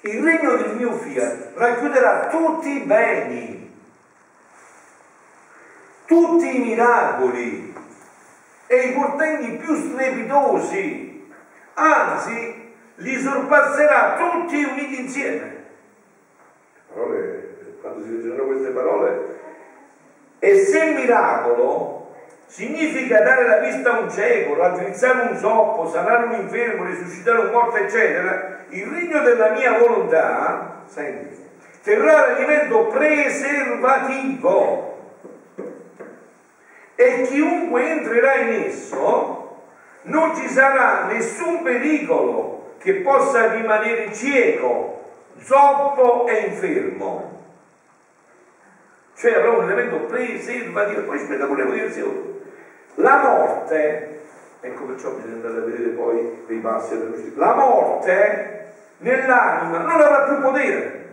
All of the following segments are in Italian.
Il regno del mio fiat racchiuderà tutti i beni, tutti i miracoli e i portenti più strepitosi, anzi li sorpasserà tutti uniti insieme. Parole, quando si leggeranno queste parole, e se il miracolo significa dare la vista a un cieco, raddrizzare un zoppo, sanare un infermo, risuscitare un morto, eccetera, il regno della mia volontà, senti, terrà l'alimento preservativo e chiunque entrerà in esso non ci sarà nessun pericolo che possa rimanere cieco, zoppo e infermo. Cioè avrà un elemento preservativo, poi spiega pure le motivazioni. La morte, ecco perciò bisogna andare a vedere poi dei passi giustizia, la morte nell'anima non avrà più potere.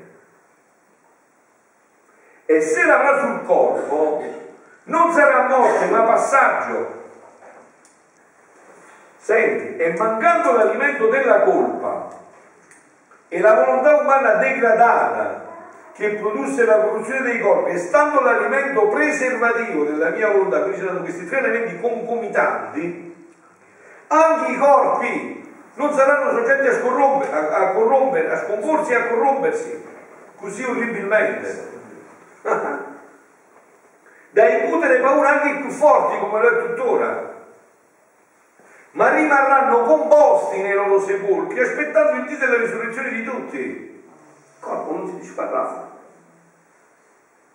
E se l'avrà sul corpo, non sarà morte ma passaggio. Senti, e mancando l'alimento della colpa e la volontà umana degradata che produsse la corruzione dei corpi e stando l'alimento preservativo della mia volontà, quindi ci sono questi tre elementi concomitanti, anche i corpi non saranno soggetti a, scorrompere, a, a, corrompere, a scomporsi e a corrompersi così orribilmente. da incutere paura anche i più forti come lo è tuttora, ma rimarranno composti nei loro sepolcri aspettando il dì della risurrezione di tutti corpo non si disparrà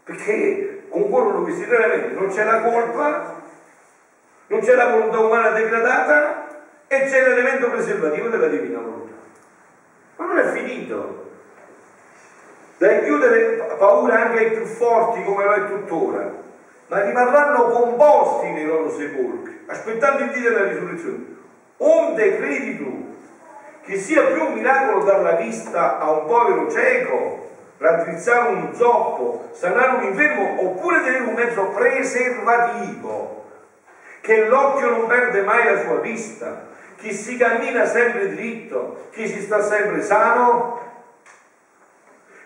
perché concorrono questi tre elementi non c'è la colpa non c'è la volontà umana degradata e c'è l'elemento preservativo della divina volontà. Ma non è finito. Da inchiudere paura anche ai più forti come lo è tuttora ma rimarranno composti nei loro sepolcri aspettando il dì della risurrezione. Onde credi tu che sia più un miracolo dar la vista a un povero cieco, raddrizzare un zoppo, sanare un infermo, oppure tenere un mezzo preservativo, che l'occhio non perde mai la sua vista, che si cammina sempre dritto, che si sta sempre sano?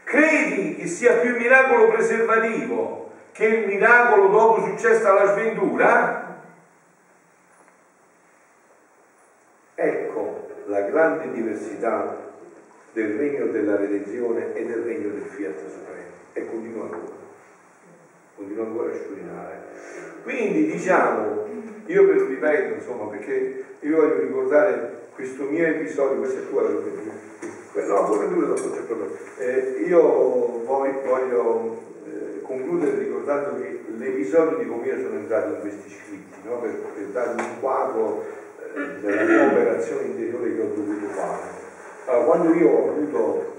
Credi che sia più il miracolo preservativo che il miracolo dopo successo alla sventura? Ecco, la grande diversità del regno della redenzione e del regno del fiat supremo. E continua ancora. Continua ancora a sciorinare quindi diciamo io ve lo ripeto insomma perché io voglio ricordare questo mio episodio questo è tuo no pure dopo c'è problema eh, io voglio, voglio eh, concludere ricordando che l'episodio di come sono entrato in questi scritti no? per, per darvi un quadro della mia operazione interiore che ho dovuto fare. Allora, quando io ho avuto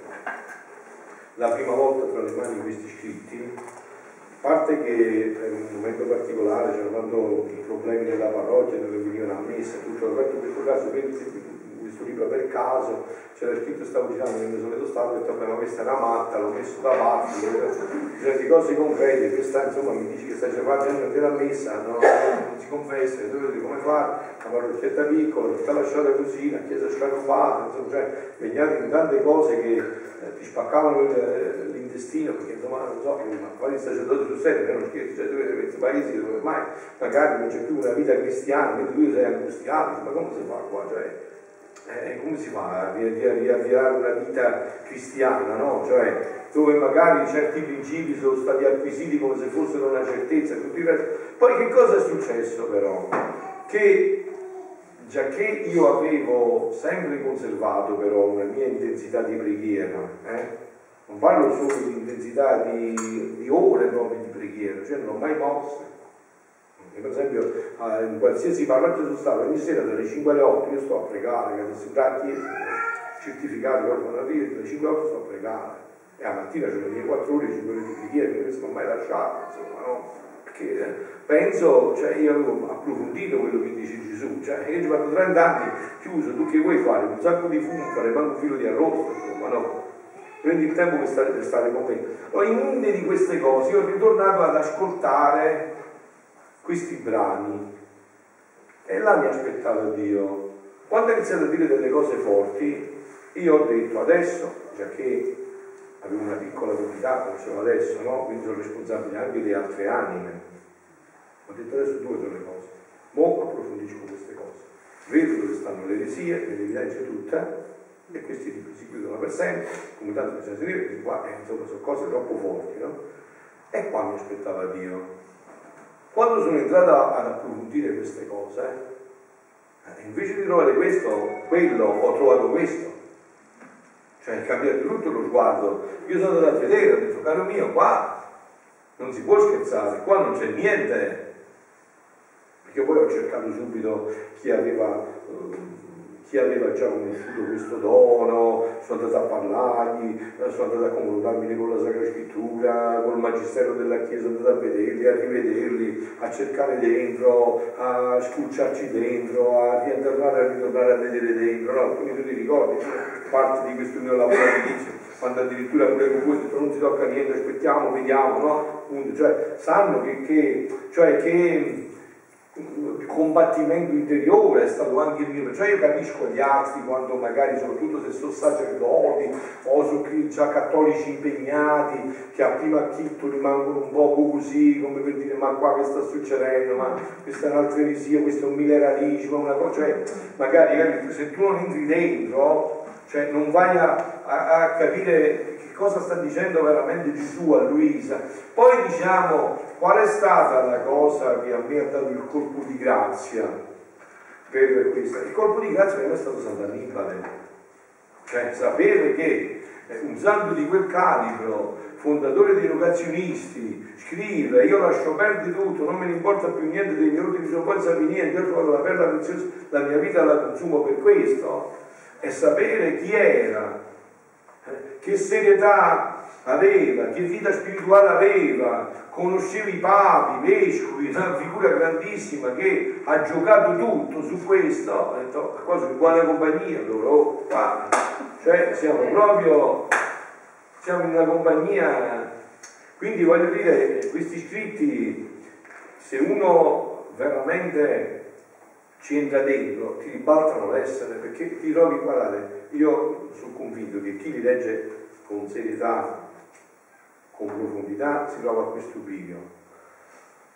la prima volta tra le mani questi scritti, a parte che per un momento particolare c'erano i problemi della parrocchia dove venivano a messa, tutto, in questo caso questo libro per caso, c'era scritto stavo girando nel mio solito stato, ho detto ma questa è una matta, l'ho messo da parte, di cose concrete, questa insomma mi dici che stai facendo della messa, no, non si confessa, tu come fare, la parrocchietta piccola, tutta lasciata così, la chiesa scarpata, insomma, cioè impegnati in tante cose che eh, ti spaccavano l'intestino, perché insomma non so, ma quali sacerdoti su serio, non scherzo, cioè tu vedi questi paesi dove ormai magari non c'è più una vita cristiana, quindi tu sei angustiato, ma come si fa qua? Cioè, eh, come si fa a riavviare una vita cristiana, no? Cioè, dove magari certi principi sono stati acquisiti come se fossero una certezza. Poi che cosa è successo però? Che già che io avevo sempre conservato però una mia intensità di preghiera, eh? non parlo solo di intensità di, di ore proprio di preghiera, cioè non ho mai mosso per esempio in qualsiasi parrocchia sono stato ogni sera dalle 5 alle 8 io sto a pregare, che adesso da chiesa, certificato dalle 5 alle 8 sto a pregare. E la mattina c'è le mie 4 ore, 5 ore di preghiera, che non sono mai lasciato, insomma, no? Perché eh, penso, cioè io avevo approfondito quello che dice Gesù, cioè io ci vado 30 anni chiuso, tu che vuoi fare? Un sacco di fumo, fare manco un filo di arrosto, insomma, no? Prendi il tempo per stare, per stare con me. Poi in una di queste cose io ho ritornato ad ascoltare questi brani e là mi ha Dio. Quando ha iniziato a dire delle cose forti, Io ho detto adesso, già che avevo una piccola comunità, come sono adesso, no? quindi sono responsabile anche di altre anime. Ho detto adesso due sono cose. Mo approfondisco queste cose. Vedo dove stanno le eresie, le evidenzio tutte e questi si chiudono per sempre, come tanto bisogna seguire, perché qua eh, insomma, sono cose troppo forti, no? E qua mi aspettava Dio. Quando sono entrata ad approfondire queste cose, eh, invece di trovare questo, quello, ho trovato questo. Cioè è cambiato tutto lo sguardo. Io sono andato a vedere, ho detto, caro mio, qua non si può scherzare, qua non c'è niente. Perché poi ho cercato subito chi aveva... Uh, chi aveva già conosciuto questo dono, sono andato a parlargli, sono andato a confrontarmi con la Sacra Scrittura, con il Magistero della Chiesa, sono andato a vederli, a rivederli, a cercare dentro, a scucciarci dentro, a ritornare a ritornare a vedere dentro, no? Quindi tu ti ricordi parte di questo mio lavoro all'inizio, quando addirittura pure con voi non si tocca niente, aspettiamo, vediamo, no? Cioè, sanno che, che, cioè, che combattimento interiore è stato anche il mio, cioè io capisco gli altri quando magari, soprattutto se sono sacerdoti o sono già cattolici impegnati, che a prima acchitto rimangono un po' così, come per dire ma qua che sta succedendo, ma questa è un'altra eresia, questo è un mineralismo, una cosa, cioè magari se tu non entri dentro, cioè non vai a, a, a capire cosa sta dicendo veramente Gesù a Luisa. Poi diciamo qual è stata la cosa che a me ha dato il colpo di grazia per questa. Il colpo di grazia per me è stato Sant'Annibale. Cioè sapere che un santo di quel calibro, fondatore dei vocazionisti, scrive io lascio perdere tutto, non me ne importa più niente dei miei ultimi, sapere niente, io ho trovato la perla preziosa, la mia vita la consumo per questo. E sapere chi era, che serietà aveva, che vita spirituale aveva, conosceva i papi, i vescovi, una figura grandissima che ha giocato tutto su questo, ho detto, sono in buona compagnia loro, oh, qua, cioè siamo proprio, siamo in una compagnia, quindi voglio dire, questi scritti, se uno veramente ci entra dentro, ti ribaltano l'essere, perché ti trovi, guardate, io sono convinto che chi li legge con serietà, con profondità, si trova a questo bivio.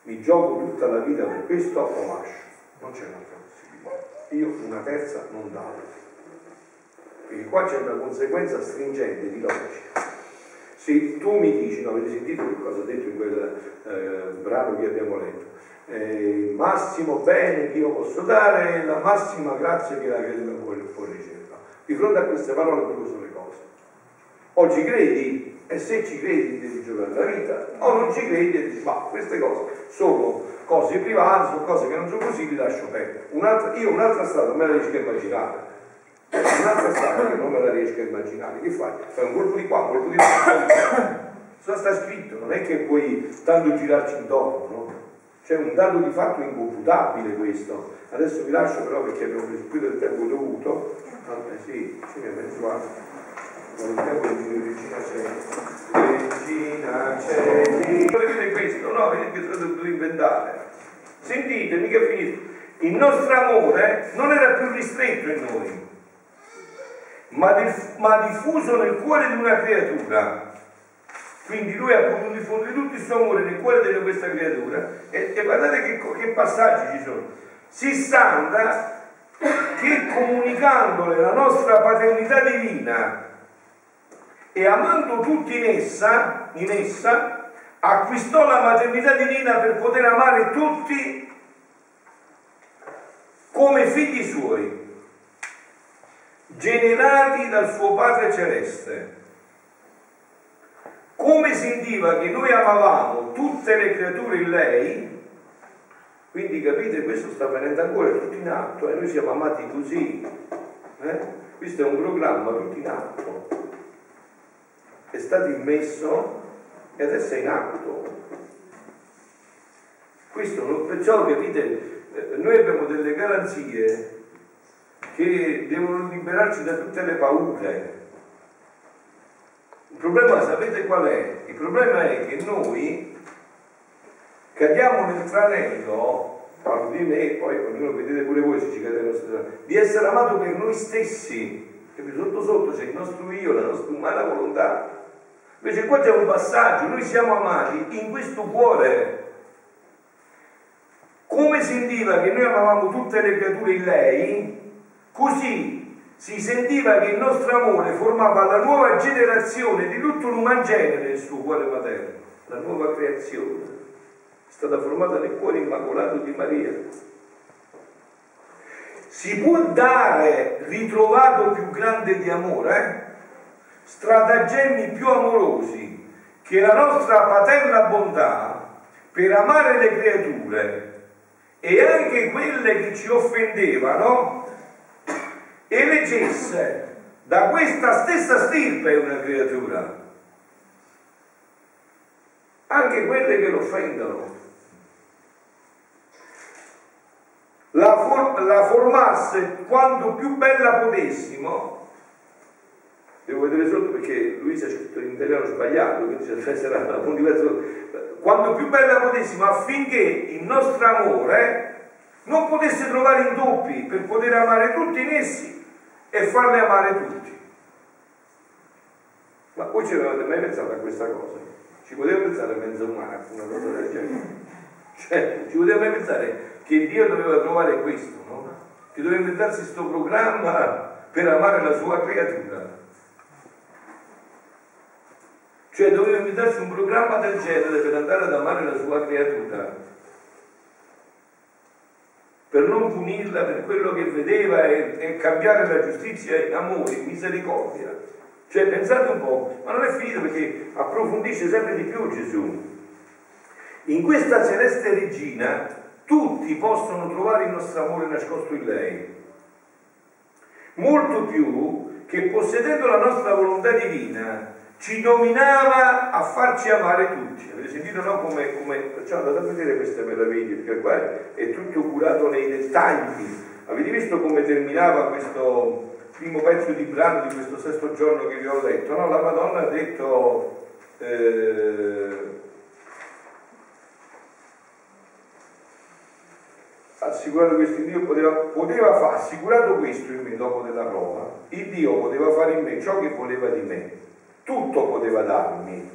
Mi gioco tutta la vita per questo o lascio? Non c'è un'altra possibilità. Io una terza non davo. Perché qua c'è una conseguenza stringente di logica. Se tu mi dici, no, avete sentito che cosa ho detto in quel eh, brano che abbiamo letto, eh, il massimo bene che io posso dare è la massima grazia che la può, può ricevere. Di fronte a queste parole due sono le cose. O ci credi e se ci credi devi giocare la vita, o non ci credi e dici ma queste cose sono cose private, sono cose che non sono così, li lascio perdere. Un'altra, io un'altra strada me la riesco a immaginare. Un'altra strada che non me la riesco a immaginare. Che fai? Fai un colpo di qua, un colpo di là. Cosa sta scritto? Non è che puoi tanto girarci intorno, no? C'è un dato di fatto inconfutabile questo. Adesso vi lascio però perché abbiamo preso più del tempo dovuto. Ah, sì, ci ne mezzo Con il tempo di Regina c'è. Regina c'è. Vedete questo? No, vedete che sono inventare. Sentite, mica finito. Il nostro amore non era più ristretto in noi, ma diffuso nel cuore di una creatura quindi lui ha potuto diffondere tutto il suo amore nel cuore di questa creatura e, e guardate che, che, passaggi ci sono. Si standa che comunicandole la nostra paternità divina e amando tutti in essa, in essa, acquistò la maternità divina per poter amare tutti come figli suoi, generati dal suo Padre Celeste come sentiva che noi amavamo tutte le creature in lei, quindi capite, questo sta venendo ancora tutto in atto e eh? noi siamo amati così. Eh? Questo è un programma tutto in atto. È stato immesso e adesso è in atto. Questo, perciò capite, eh, noi abbiamo delle garanzie che devono liberarci da tutte le paure il problema sapete qual è? Il problema è che noi cadiamo nel tranello, parlo di me, poi ognuno vedete pure voi se ci cadete lo stesso, di essere amato per noi stessi Capito? Sotto sotto c'è il nostro io, la nostra umana volontà. Invece qua c'è un passaggio, noi siamo amati in questo cuore. Come sentiva che noi amavamo tutte le creature in lei, così si sentiva che il nostro amore formava la nuova generazione di tutto l'uman genere nel suo cuore materno, la nuova creazione. È stata formata nel cuore immacolato di Maria. Si può dare ritrovato più grande di amore? Eh? stratagemmi più amorosi che la nostra paterna bontà per amare le creature e anche quelle che ci offendevano, eleggesse da questa stessa stirpe una creatura, anche quelle che lo offendono. La, for- la formasse quanto più bella potessimo devo vedere sotto perché Luisa ha scritto in italiano sbagliato, quindi sarà un diverso. Quando più bella potessimo affinché il nostro amore non potesse trovare intoppi per poter amare tutti in essi e farli amare tutti. Ma voi ci avevate mai pensato a questa cosa? Ci poteva pensare a mezza umana una cosa del genere? Cioè, ci poteva mai pensare che Dio doveva trovare questo, no? Che doveva inventarsi questo programma per amare la sua creatura. Cioè doveva inventarsi un programma del genere per andare ad amare la sua creatura, per non punirla per quello che vedeva e, e cambiare la giustizia in amore, in misericordia. Cioè pensate un po', ma non è finito perché approfondisce sempre di più Gesù. In questa celeste regina tutti possono trovare il nostro amore nascosto in lei. Molto più che possedendo la nostra volontà divina ci dominava a farci amare tutti. Avete sentito no? come, come facciamo andate a vedere queste meraviglie, perché qua è tutto curato nei dettagli. Avete visto come terminava questo primo pezzo di brano di questo sesto giorno che vi ho letto? No? La Madonna ha detto eh, assicurato questo in Dio poteva, poteva fare, assicurato questo in me dopo della prova, il Dio poteva fare in me ciò che voleva di me tutto poteva darmi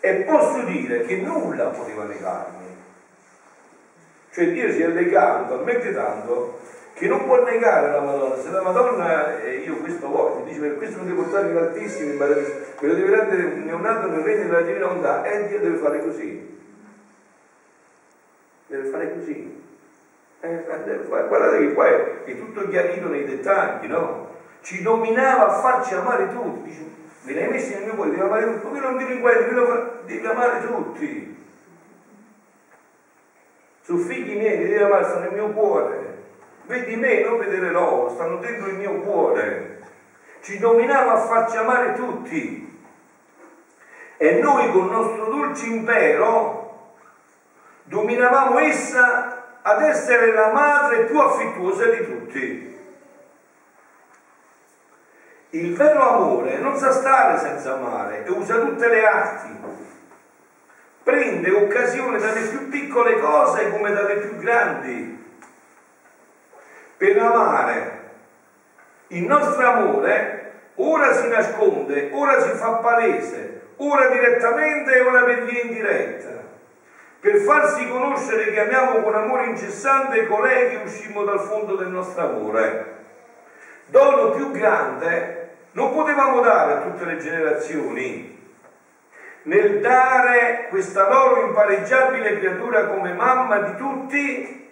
e posso dire che nulla poteva negarmi. Cioè Dio si è legato talmente tanto che non può negare la Madonna. Se la Madonna, eh, io questo voglio, dice per questo non devo portare in altissimo, me lo deve rendere un neonato nel regno della divina onda, e Dio deve fare così. Deve fare così. Eh, guardate che qua è, è tutto chiarito nei dettagli, no? Ci dominava a farci amare tutti. Dice, me li hai messi nel mio cuore, devi amare tutti, come non ti ringuardi, devi amare tutti. Su figli miei devi amare stanno nel mio cuore. Vedi me, non vedere loro, stanno dentro il mio cuore. Ci dominava a farci amare tutti. E noi con il nostro dolce impero dominavamo essa ad essere la madre più affettuosa di tutti. Il vero amore non sa stare senza amare e usa tutte le arti. Prende occasione dalle più piccole cose come dalle più grandi. Per amare il nostro amore ora si nasconde, ora si fa palese, ora direttamente e ora per via indiretta. Per farsi conoscere che amiamo con amore incessante colei che uscimmo dal fondo del nostro amore. Dono più grande non potevamo dare a tutte le generazioni nel dare questa loro impareggiabile creatura come mamma di tutti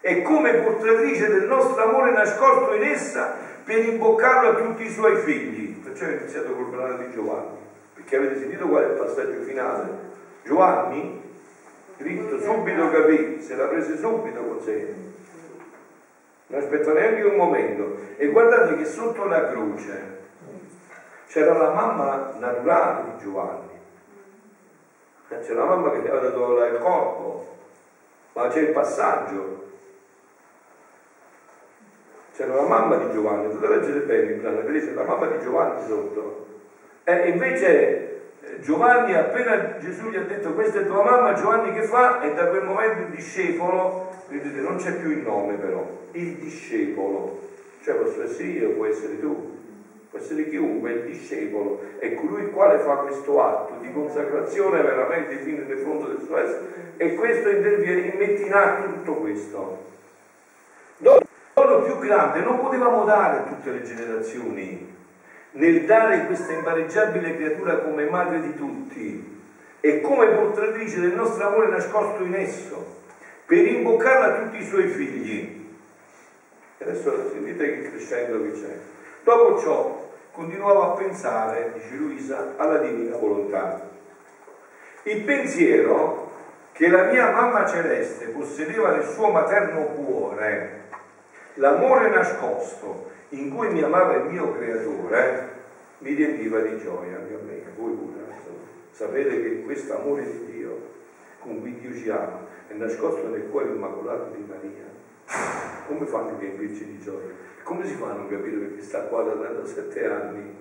e come portatrice del nostro amore nascosto in essa per imboccarlo a tutti i suoi figli. Perciò ho iniziato col brano di Giovanni, perché avete sentito qual è il passaggio finale? Giovanni, dritto, subito capì, se la prese subito con sé. Non aspetta neanche un momento. E guardate che sotto la croce c'era la mamma naturale di Giovanni, c'era la mamma che gli aveva dato il corpo, ma c'è il passaggio. C'era la mamma di Giovanni, potete leggere bene il brano, vedete la mamma di Giovanni sotto. E invece eh, Giovanni, appena Gesù gli ha detto questa è tua mamma, Giovanni che fa? E da quel momento il discepolo, vedete, non c'è più il nome però, il discepolo, cioè posso essere io, può essere tu, può essere chiunque, il discepolo, è colui il quale fa questo atto di consacrazione veramente fino nel fondo del suo essere. E questo interviene, mette in atto tutto questo. Dono più grande. Non potevamo dare a tutte le generazioni nel dare questa impareggiabile creatura come madre di tutti e come portatrice del nostro amore nascosto in esso, per imboccarla a tutti i suoi figli. Adesso sentite che crescendo che c'è. Dopo ciò continuavo a pensare, dice Luisa, alla divina volontà. Il pensiero che la mia mamma celeste possedeva nel suo materno cuore, l'amore nascosto in cui mi amava il mio creatore, mi riempiva di gioia anche a me, a voi pure. Sapete che questo amore di Dio con cui Dio ci ama è nascosto nel cuore immacolato di Maria. Come fanno a riempirci di gioia? Come si fa a non capire perché sta qua da 37 anni?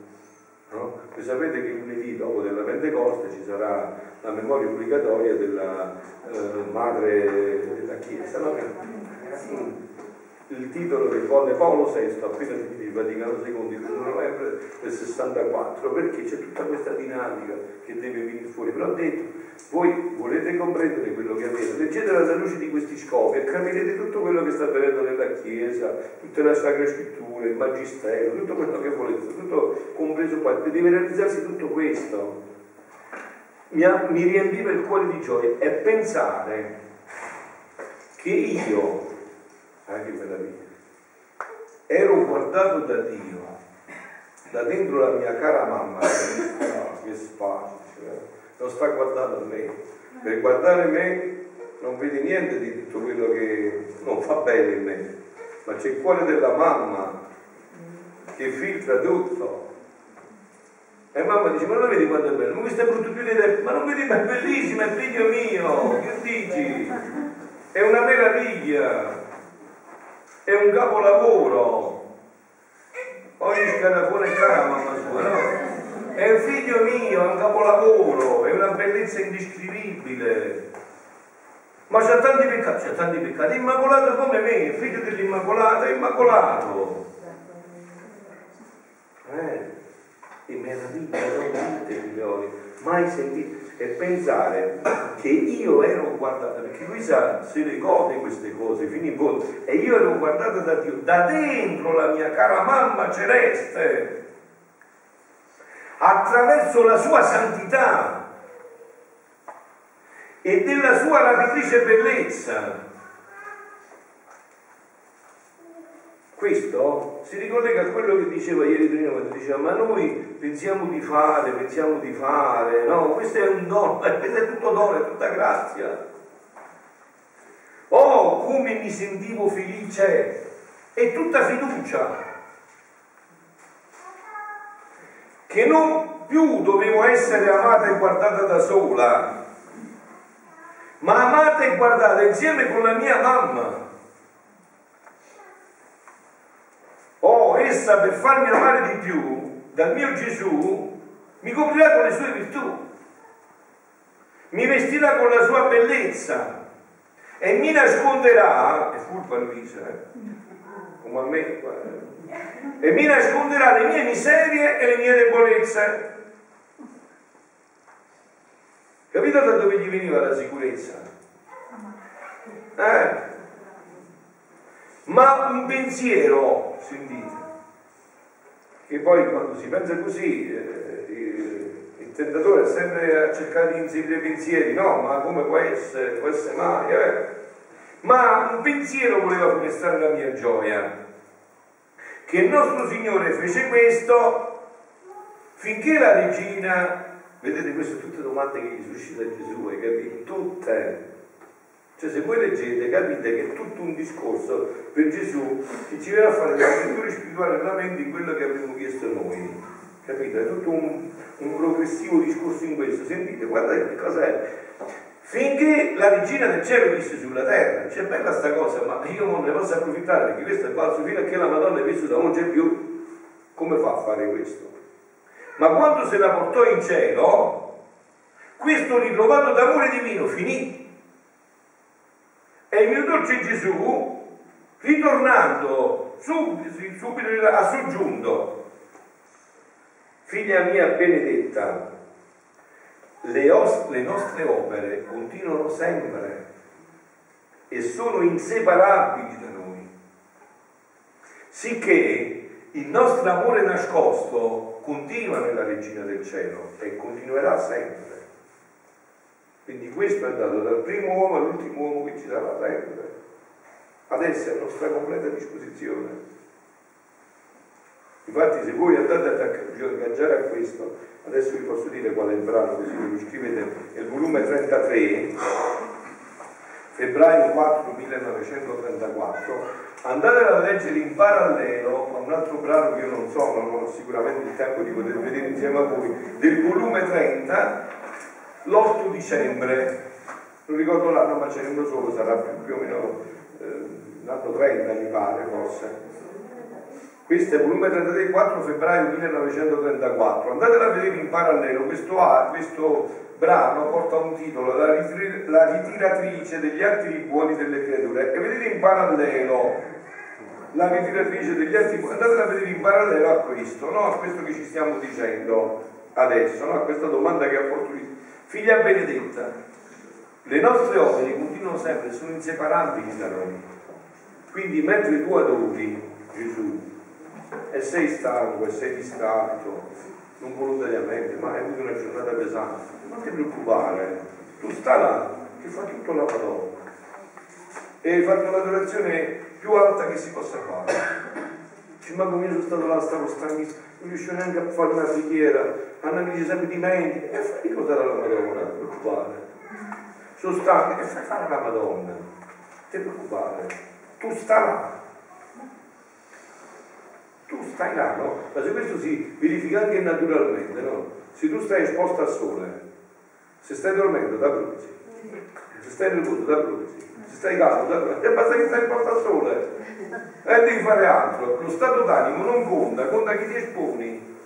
No? Voi sapete che lunedì dopo della Pentecoste ci sarà la memoria obbligatoria della eh, madre della Chiesa. No? Il titolo che volle Paolo VI appena finito il Vaticano II il 1 novembre del 64 perché c'è tutta questa dinamica che deve venire fuori. Però ha detto voi volete comprendere quello che avete leggete alla luce di questi scopi e capirete tutto quello che sta avvenendo nella Chiesa tutta la Sacra Scrittura il Magistero tutto quello che volete tutto compreso qua. Deve realizzarsi tutto questo. Mi, mi riempiva il cuore di gioia e pensare che io ah, che meraviglia, ero guardato da Dio, da dentro la mia cara mamma, oh, che spazio, cioè, non sta guardando a me, per guardare me non vede niente di tutto quello che non fa bene in me, ma c'è il cuore della mamma che filtra tutto. E mamma dice, ma non vedi quanto è bello? Ma questo è brutto più di te, ma non vedi, ma è bellissimo, è figlio mio, che dici? È una meraviglia è un capolavoro. Ogni scarafone cara mamma sua, no? È un figlio mio, è un capolavoro, è una bellezza indescrivibile. Ma c'ha tanti peccati, c'ha tanti peccati, immacolato come me, figlio dell'Immacolata, è immacolato. Eh, che meraviglia, non dite figlioli, mai sentite e pensare che io ero guardata, perché lui sa, le gode queste cose fino in fondo, e io ero guardata da Dio, da dentro la mia cara mamma celeste, attraverso la sua santità e della sua rapitrice bellezza. Questo si ricollega a quello che diceva ieri prima, quando diceva ma noi pensiamo di fare, pensiamo di fare, no, questo è un dono, questo è tutto dono, è tutta grazia. Oh, come mi sentivo felice, è tutta fiducia, che non più dovevo essere amata e guardata da sola, ma amata e guardata insieme con la mia mamma essa per farmi amare di più dal mio Gesù mi coprirà con le sue virtù, mi vestirà con la sua bellezza e mi nasconderà, è furba Luisa, eh? come a me, eh? e mi nasconderà le mie miserie e le mie debolezze. Capito da dove gli veniva la sicurezza? Eh? Ma un pensiero, sentite, che poi quando si pensa così eh, il tentatore è sempre a cercare di inserire pensieri, no, ma come può essere, può essere mai, eh? ma un pensiero voleva funestare la mia gioia, che il nostro Signore fece questo finché la regina, vedete queste tutte domande che gli suscita Gesù, hai capito? Tutte, cioè se voi leggete capite che è tutto un discorso per Gesù che ci viene a fare la lettura spirituale veramente in quello che abbiamo chiesto noi. Capite? È tutto un, un progressivo discorso in questo. Sentite, guardate che cosa è. Finché la regina del cielo visse sulla terra, c'è bella sta cosa, ma io non ne posso approfittare perché questo è falso, fino a che la Madonna è vissuta non c'è più, come fa a fare questo? Ma quando se la portò in cielo, questo ritrovato d'amore divino finì e il mio dolce Gesù, ritornando subito, subito a soggiunto, Figlia mia benedetta, le, os- le nostre opere continuano sempre e sono inseparabili da noi, sicché il nostro amore nascosto continua nella regina del cielo e continuerà sempre. Quindi questo è andato dal primo uomo all'ultimo uomo che ci sarà sempre. Adesso è a nostra completa disposizione. Infatti se voi andate ad agganciare a questo, adesso vi posso dire qual è il brano così ve lo scrivete, è il volume 33, febbraio 4 1934, andate a leggere in parallelo a un altro brano che io non so, non ho sicuramente il tempo di poter vedere insieme a voi, del volume 30, l'8 dicembre, non ricordo l'anno ma ce n'è uno solo, sarà più, più o meno eh, l'anno 30 mi pare forse questo è volume 33, 4 febbraio 1934. Andatela a vedere in parallelo, questo, questo brano porta un titolo, la, ritiratrice degli atti buoni delle creature. E vedete in parallelo la ritiratrice degli atti buoni, andatela a vedere in parallelo a questo, no? a questo che ci stiamo dicendo adesso, no? a questa domanda che ha portato Figlia benedetta, le nostre opere continuano sempre, sono inseparabili da noi. Quindi mentre tu adori Gesù, e sei stanco e sei distratto, non volontariamente, ma hai avuto una giornata pesante, non ti preoccupare, tu sta là, che fa tutto la Madonna e hai fatto l'adorazione più alta che si possa fare. Dice, ma come io sono stato là, stavo stanchissimo, non riuscivo neanche a fare una preghiera, dice sempre dimentichi, e fai ricordare alla Madonna, non ti preoccupare. Sono stanco, e fai fare alla Madonna, ti preoccupare, tu sta là tu stai là, no? Ma se questo si verifica anche naturalmente, no? Se tu stai esposto al sole, se stai dormendo, da bruzzi. Se stai nervoso, da bruzzi. Stai caldo, da. E basta che stai esposto al sole. E devi fare altro. Lo stato d'animo non conta, conta chi ti esponi.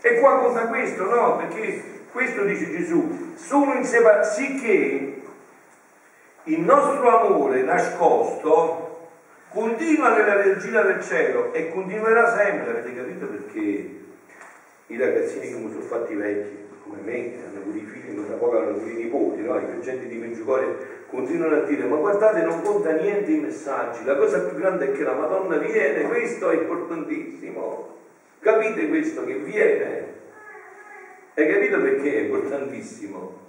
E qua conta questo, no? Perché questo dice Gesù, sono inseparabili, sicché il nostro amore nascosto continua nella regina del cielo e continuerà sempre, avete capito perché i ragazzini che mi sono fatti vecchi, come me, hanno avuto i figli, ma tra poco hanno avuto i nipoti, no? i gente di Meggiugorie, continuano a dire, ma guardate non conta niente i messaggi, la cosa più grande è che la Madonna viene, questo è importantissimo, capite questo che viene? Hai capito perché è importantissimo?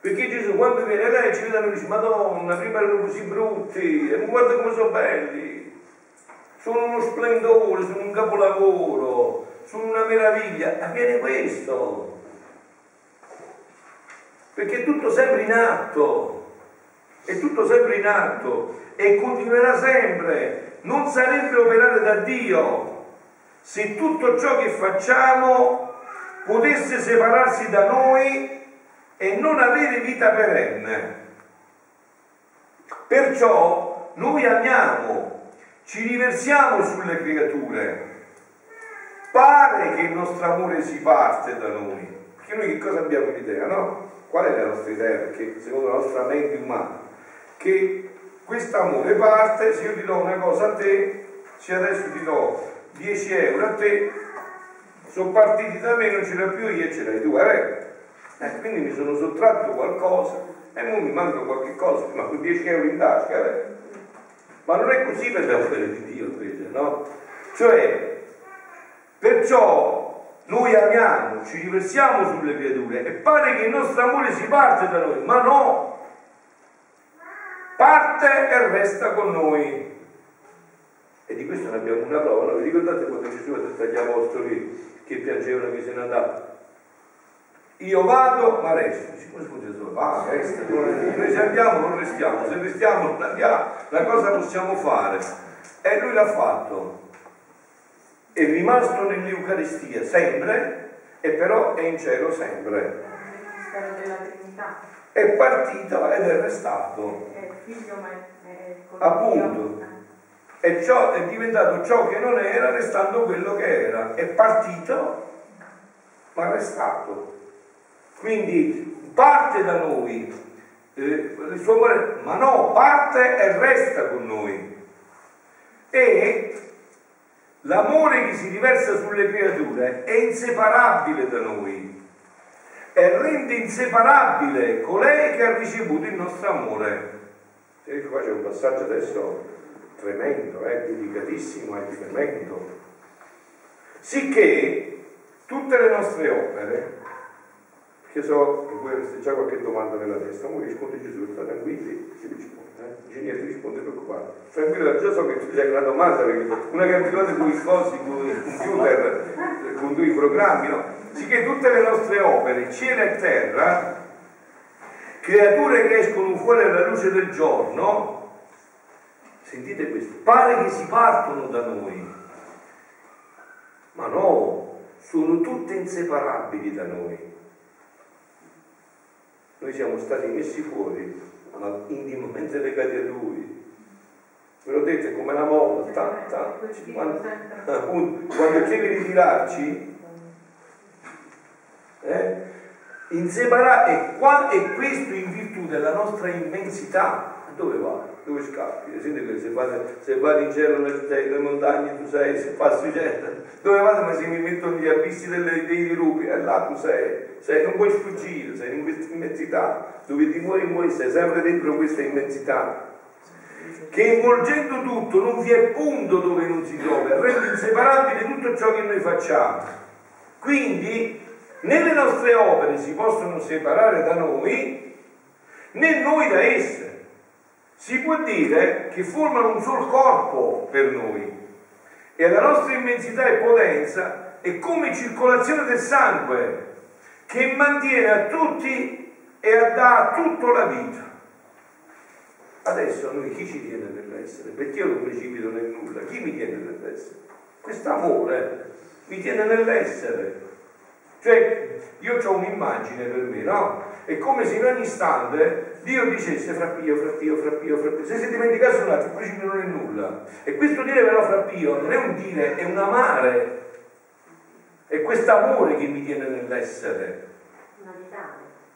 Perché Gesù quando viene lei ci vede e dice, Madonna, prima erano così brutti, e guarda come sono belli, sono uno splendore, sono un capolavoro, sono una meraviglia. Avviene questo. Perché è tutto sempre in atto, è tutto sempre in atto e continuerà sempre. Non sarebbe operare da Dio se tutto ciò che facciamo potesse separarsi da noi e non avere vita perenne. Perciò noi amiamo, ci riversiamo sulle creature. Pare che il nostro amore si parte da noi, perché noi che cosa abbiamo in idea, no? Qual è la nostra idea? Perché secondo la nostra mente umana, che questo amore parte, se io ti do una cosa a te, se adesso ti do 10 euro a te, sono partiti da me, non ce l'ho più io e ce l'hai tu, vero? Eh, quindi mi sono sottratto qualcosa e ora mi manca qualche cosa, ma con 10 euro in tasca. Eh? Ma non è così per le opere di Dio, invece, no? Cioè, perciò noi amiamo, ci riversiamo sulle creature e pare che il nostro amore si parte da noi, ma no! Parte e resta con noi. E di questo ne abbiamo una prova, no? Vi ricordate quando Gesù ha detto agli apostoli che piangevano che se ne andava? io vado ma resto. Siccome solo, va, resta. Noi se andiamo non restiamo, se restiamo non andiamo, la cosa possiamo fare. E lui l'ha fatto. È rimasto nell'Eucaristia sempre, e però è in cielo sempre. È partito ed è restato. È figlio, ma è Appunto. E ciò è diventato ciò che non era, restando quello che era. È partito, ma è restato. Quindi parte da noi, eh, il suo amore, ma no, parte e resta con noi. E l'amore che si riversa sulle creature è inseparabile da noi e rende inseparabile colei che ha ricevuto il nostro amore. E qua c'è un passaggio adesso tremendo, eh, delicatissimo e tremendo. Sicché tutte le nostre opere, che so che voi già qualche domanda nella testa, voi risponde Gesù, state tranquilli, si risponde. Eh? Dice niente, risponde preoccupato. Tranquillo, già so che c'è una domanda, perché una abituata con i cosi, con il computer, con i programmi, no? Sicché tutte le nostre opere, cielo e terra, creature che escono fuori alla luce del giorno, sentite questo, pare che si partono da noi, ma no, sono tutte inseparabili da noi. Noi siamo stati messi fuori, ma intimamente legati a Lui. Ve l'ho detto, come la molla, tanta, quando, quando chiede di tirarci, eh? Insepara- e, qua, e questo in virtù della nostra immensità. Dove va? Dove scappi? Senti se vado, se vado in cielo nelle, montagne tu sei, se passi in cielo, dove vado? Ma se mi mettono gli abissi delle, dei dirupi, e là tu sei, sei, non puoi sfuggire, sei in questa immensità, dove ti muovi, muovi, sei sempre dentro questa immensità. Che involgendo tutto non vi è punto dove non si trova, rende inseparabile tutto ciò che noi facciamo. Quindi né le nostre opere si possono separare da noi, né noi da esse. Si può dire che formano un solo corpo per noi e la nostra immensità e potenza è come circolazione del sangue che mantiene a tutti e dà a tutto la vita. Adesso a noi chi ci tiene nell'essere? Perché io non precipito nel nulla? Chi mi tiene nell'essere? Quest'amore mi tiene nell'essere. Cioè, io ho un'immagine per me, no? È come se in ogni istante Dio dicesse fra Pio, fra Pio, fra Pio, fra Pio. Se si dimenticasse un attimo, poi non è nulla. E questo dire però fra Pio non è un dire, è un amare. È questo amore che mi tiene nell'essere.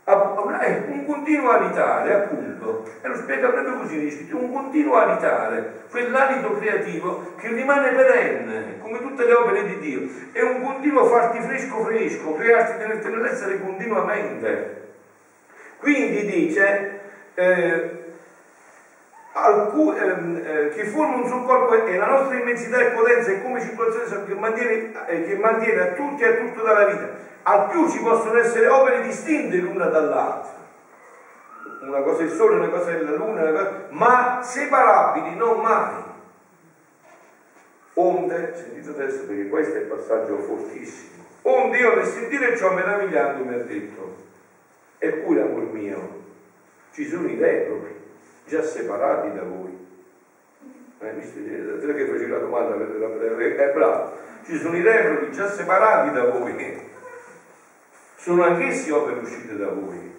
È un continuo alitare, appunto. E lo spiega proprio così, dice, un continuo alitare, quell'alito creativo che rimane perenne, come tutte le opere di Dio. È un continuo farti fresco fresco, crearti nell'essere continuamente. Quindi dice, eh, alcun, ehm, eh, che forma un suo corpo e la nostra immensità e potenza è come circolazione che mantiene, eh, che mantiene a tutti e a tutto dalla vita al più ci possono essere opere distinte l'una dall'altra. Una cosa è il sole, una cosa è la luna, cosa... ma separabili, non mai. Onde, sentite adesso perché questo è il passaggio fortissimo. Onde io nel sentire ciò meravigliando mi ha detto, eppure amor mio, ci sono i reprobi già separati da voi. Eh, visto, che facevi la domanda, è bravo, ci sono i reprobi già separati da voi sono anch'essi opere uscite da voi.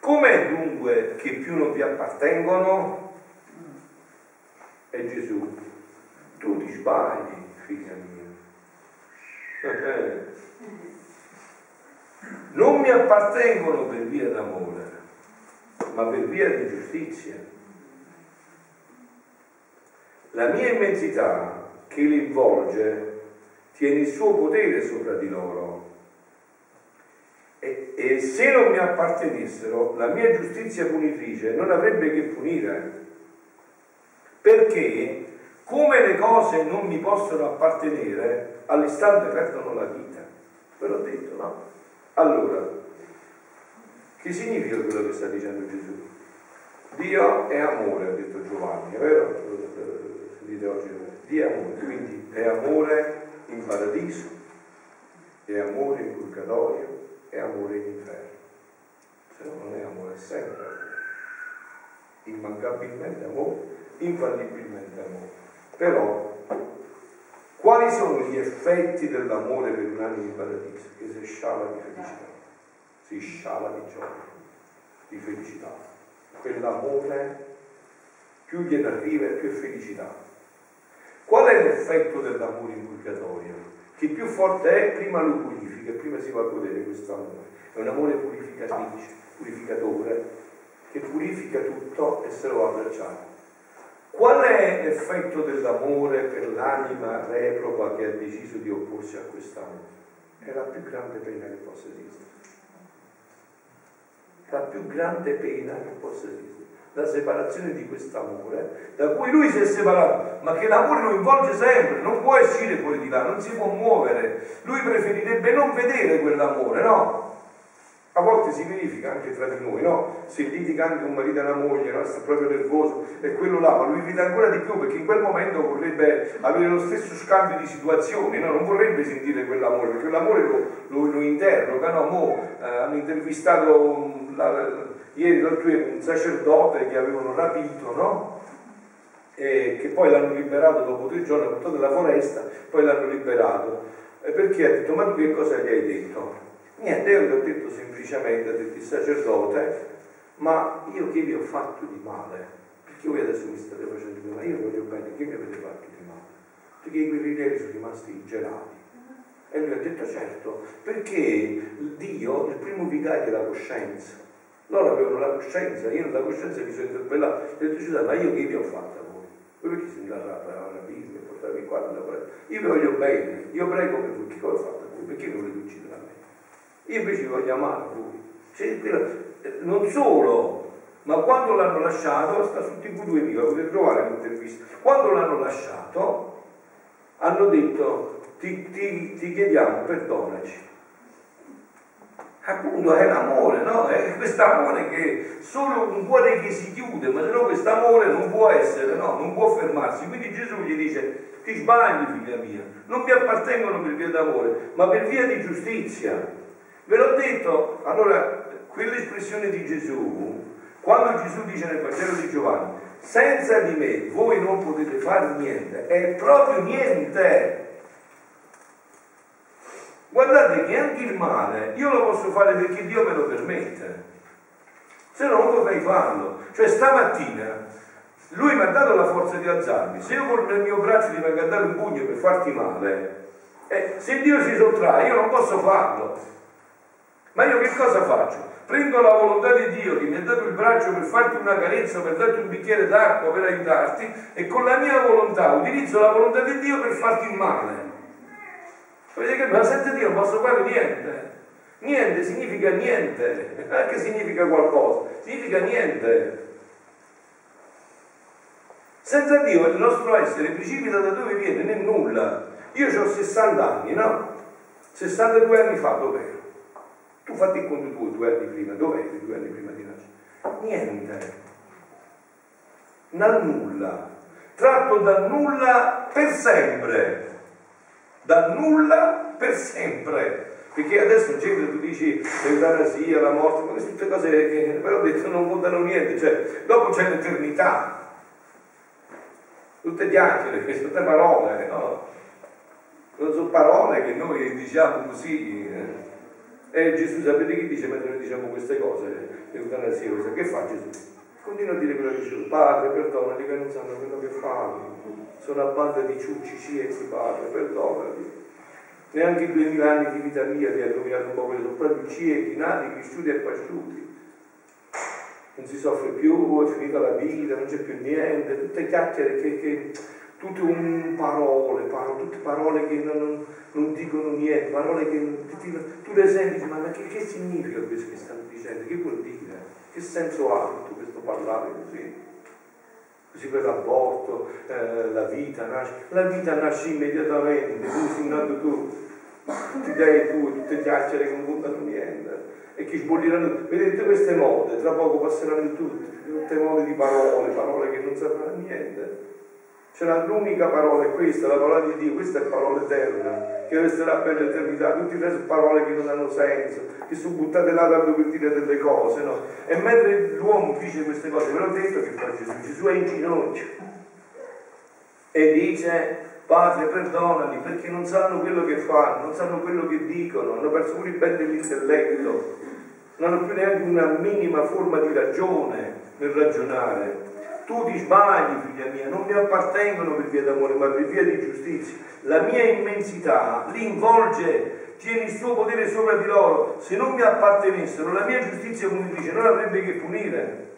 Com'è dunque che più non vi appartengono? E Gesù, tu ti sbagli, figlia mia. Non mi appartengono per via d'amore, ma per via di giustizia. La mia immensità che li avvolge tiene il suo potere sopra di loro e, e se non mi appartenessero, la mia giustizia punitrice non avrebbe che punire. Perché come le cose non mi possono appartenere, all'istante perdono la vita. Ve l'ho detto, no? Allora, che significa quello che sta dicendo Gesù? Dio è amore, ha detto Giovanni, è vero? Sentite oggi, Dio è amore, quindi è amore in paradiso, è amore in purgatorio, è amore in inferno. Se no non è amore, è sempre amore. Immancabilmente amore, infallibilmente amore. Però, quali sono gli effetti dell'amore per un animo in paradiso? Che si sciala di felicità, si sciala di gioia, di felicità. Quell'amore più gliene arriva e più è felicità. Qual è l'effetto dell'amore in purgatorio? Che più forte è, prima lo purifica, prima si va a godere questo amore. È un amore purificatrice, purificatore, che purifica tutto e se lo abbracciare. Qual è l'effetto dell'amore per l'anima reproba che ha deciso di opporsi a quest'amore? È la più grande pena che possa esistere. La più grande pena che possa esistere la separazione di quest'amore da cui lui si è separato, ma che l'amore lo involge sempre, non può uscire fuori di là, non si può muovere. Lui preferirebbe non vedere quell'amore, no? A volte si verifica anche tra di noi, no? Se litiga anche un marito e una moglie, no? sta proprio nervoso e quello là, ma lui litiga ancora di più perché in quel momento vorrebbe avere lo stesso scambio di situazioni, no? Non vorrebbe sentire quell'amore, perché l'amore lo, lo, lo interroga, no? Mo, eh, hanno intervistato la, ieri l'altro ieri un sacerdote che avevano rapito, no? E che poi l'hanno liberato dopo tre giorni, ha portato nella foresta, poi l'hanno liberato. E perché ha detto, ma tu che cosa gli hai detto? Niente, io gli ho detto semplicemente, ha detto il sacerdote, ma io che vi ho fatto di male? Perché voi adesso mi state facendo di male? Io voglio bene, che mi avete fatto di male? Perché quei ieri sono rimasti gelati. E lui ha detto certo, perché Dio, il primo vicario è la coscienza. Loro avevano la coscienza, io nella coscienza mi sono interpellato, ho detto ma io che vi ho fatto a voi? Voi perché siete andati a Bibbia, portavi qua, io vi voglio bene, io prego per voi, che cosa ho fatto voi? Perché mi volete uccidere a me? Io invece voglio amare voi. Cioè, non solo, ma quando l'hanno lasciato, sta su TV 2000, potete trovare l'intervista, quando l'hanno lasciato hanno detto ti, ti, ti chiediamo perdonaci. Appunto è l'amore, no? È quest'amore che solo un cuore che si chiude, ma se no quest'amore non può essere, no? Non può fermarsi. Quindi Gesù gli dice ti sbagli figlia mia, non mi appartengono per via d'amore, ma per via di giustizia. Ve l'ho detto, allora, quell'espressione di Gesù, quando Gesù dice nel Vangelo di Giovanni, senza di me voi non potete fare niente, è proprio niente. Guardate che anche il male io lo posso fare perché Dio me lo permette, se no non potrei farlo. Cioè stamattina lui mi ha dato la forza di alzarmi, se io con il mio braccio ti vengo a dare un pugno per farti male, eh, se Dio si sottrae io non posso farlo. Ma io che cosa faccio? Prendo la volontà di Dio che mi ha dato il braccio per farti una carezza, per darti un bicchiere d'acqua, per aiutarti e con la mia volontà utilizzo la volontà di Dio per farti il male. Vedete che ma senza Dio non posso fare niente. Niente significa niente, anche significa qualcosa, significa niente. Senza Dio il nostro essere precipita da dove viene? Nel nulla. Io ho 60 anni, no? 62 anni fa dov'ero? Tu fatti il conto tuo due anni prima, dov'eri due anni prima di nascere? Niente. Dal nulla. Tratto dal nulla per sempre. Dal nulla per sempre. Perché adesso in genere tu dici l'eutanasia, la morte, ma queste cose che però detto non contano niente, cioè dopo c'è l'eternità. Tutte chiacchiere, queste parole, no? Non sono parole che noi diciamo così. Eh? E Gesù sapete che dice mentre noi diciamo queste cose, l'eutanasia, che fa Gesù? Continua a dire quello che dice, Padre, perdonali che non sanno quello che fanno. Sono a banda di ciucci ciechi, Padre, perdonali. Neanche i duemila anni di vita mia ti ha rovinato un po' quello, sono proprio ciechi, nati, cresciuti e pasciuti. Non si soffre più, è finita la vita, non c'è più niente, tutte chiacchiere che, che tutte un parole, parole, tutte parole che non, non, dicono niente, parole che ti, tu le senti, ma che, che, significa questo che stanno dicendo? Che vuol dire? Che senso ha tutto questo parlare così? Così per l'aborto, eh, la vita nasce, la vita nasce immediatamente, tu sei nato tu, tutti dei tu, tutte chiacchiere che non contano niente e che sbolliranno, vedete queste mode, tra poco passeranno tutte, tutte mode di parole, parole che non servono a niente c'è l'unica parola è questa, la parola di Dio, questa è parola eterna, che resterà per l'eternità, tutte le parole che non hanno senso, che sono buttate là tanto per dire delle cose, no? E mentre l'uomo dice queste cose, ve l'ho detto che fa Gesù, Gesù è in ginocchio e dice Padre perdonali perché non sanno quello che fanno, non sanno quello che dicono, hanno perso pure il ben dell'intelletto, non hanno più neanche una minima forma di ragione nel ragionare tu ti sbagli, figlia mia, non mi appartengono per via d'amore, ma per via di giustizia. La mia immensità li involge, tiene il suo potere sopra di loro. Se non mi appartenessero, la mia giustizia punitrice non avrebbe che punire.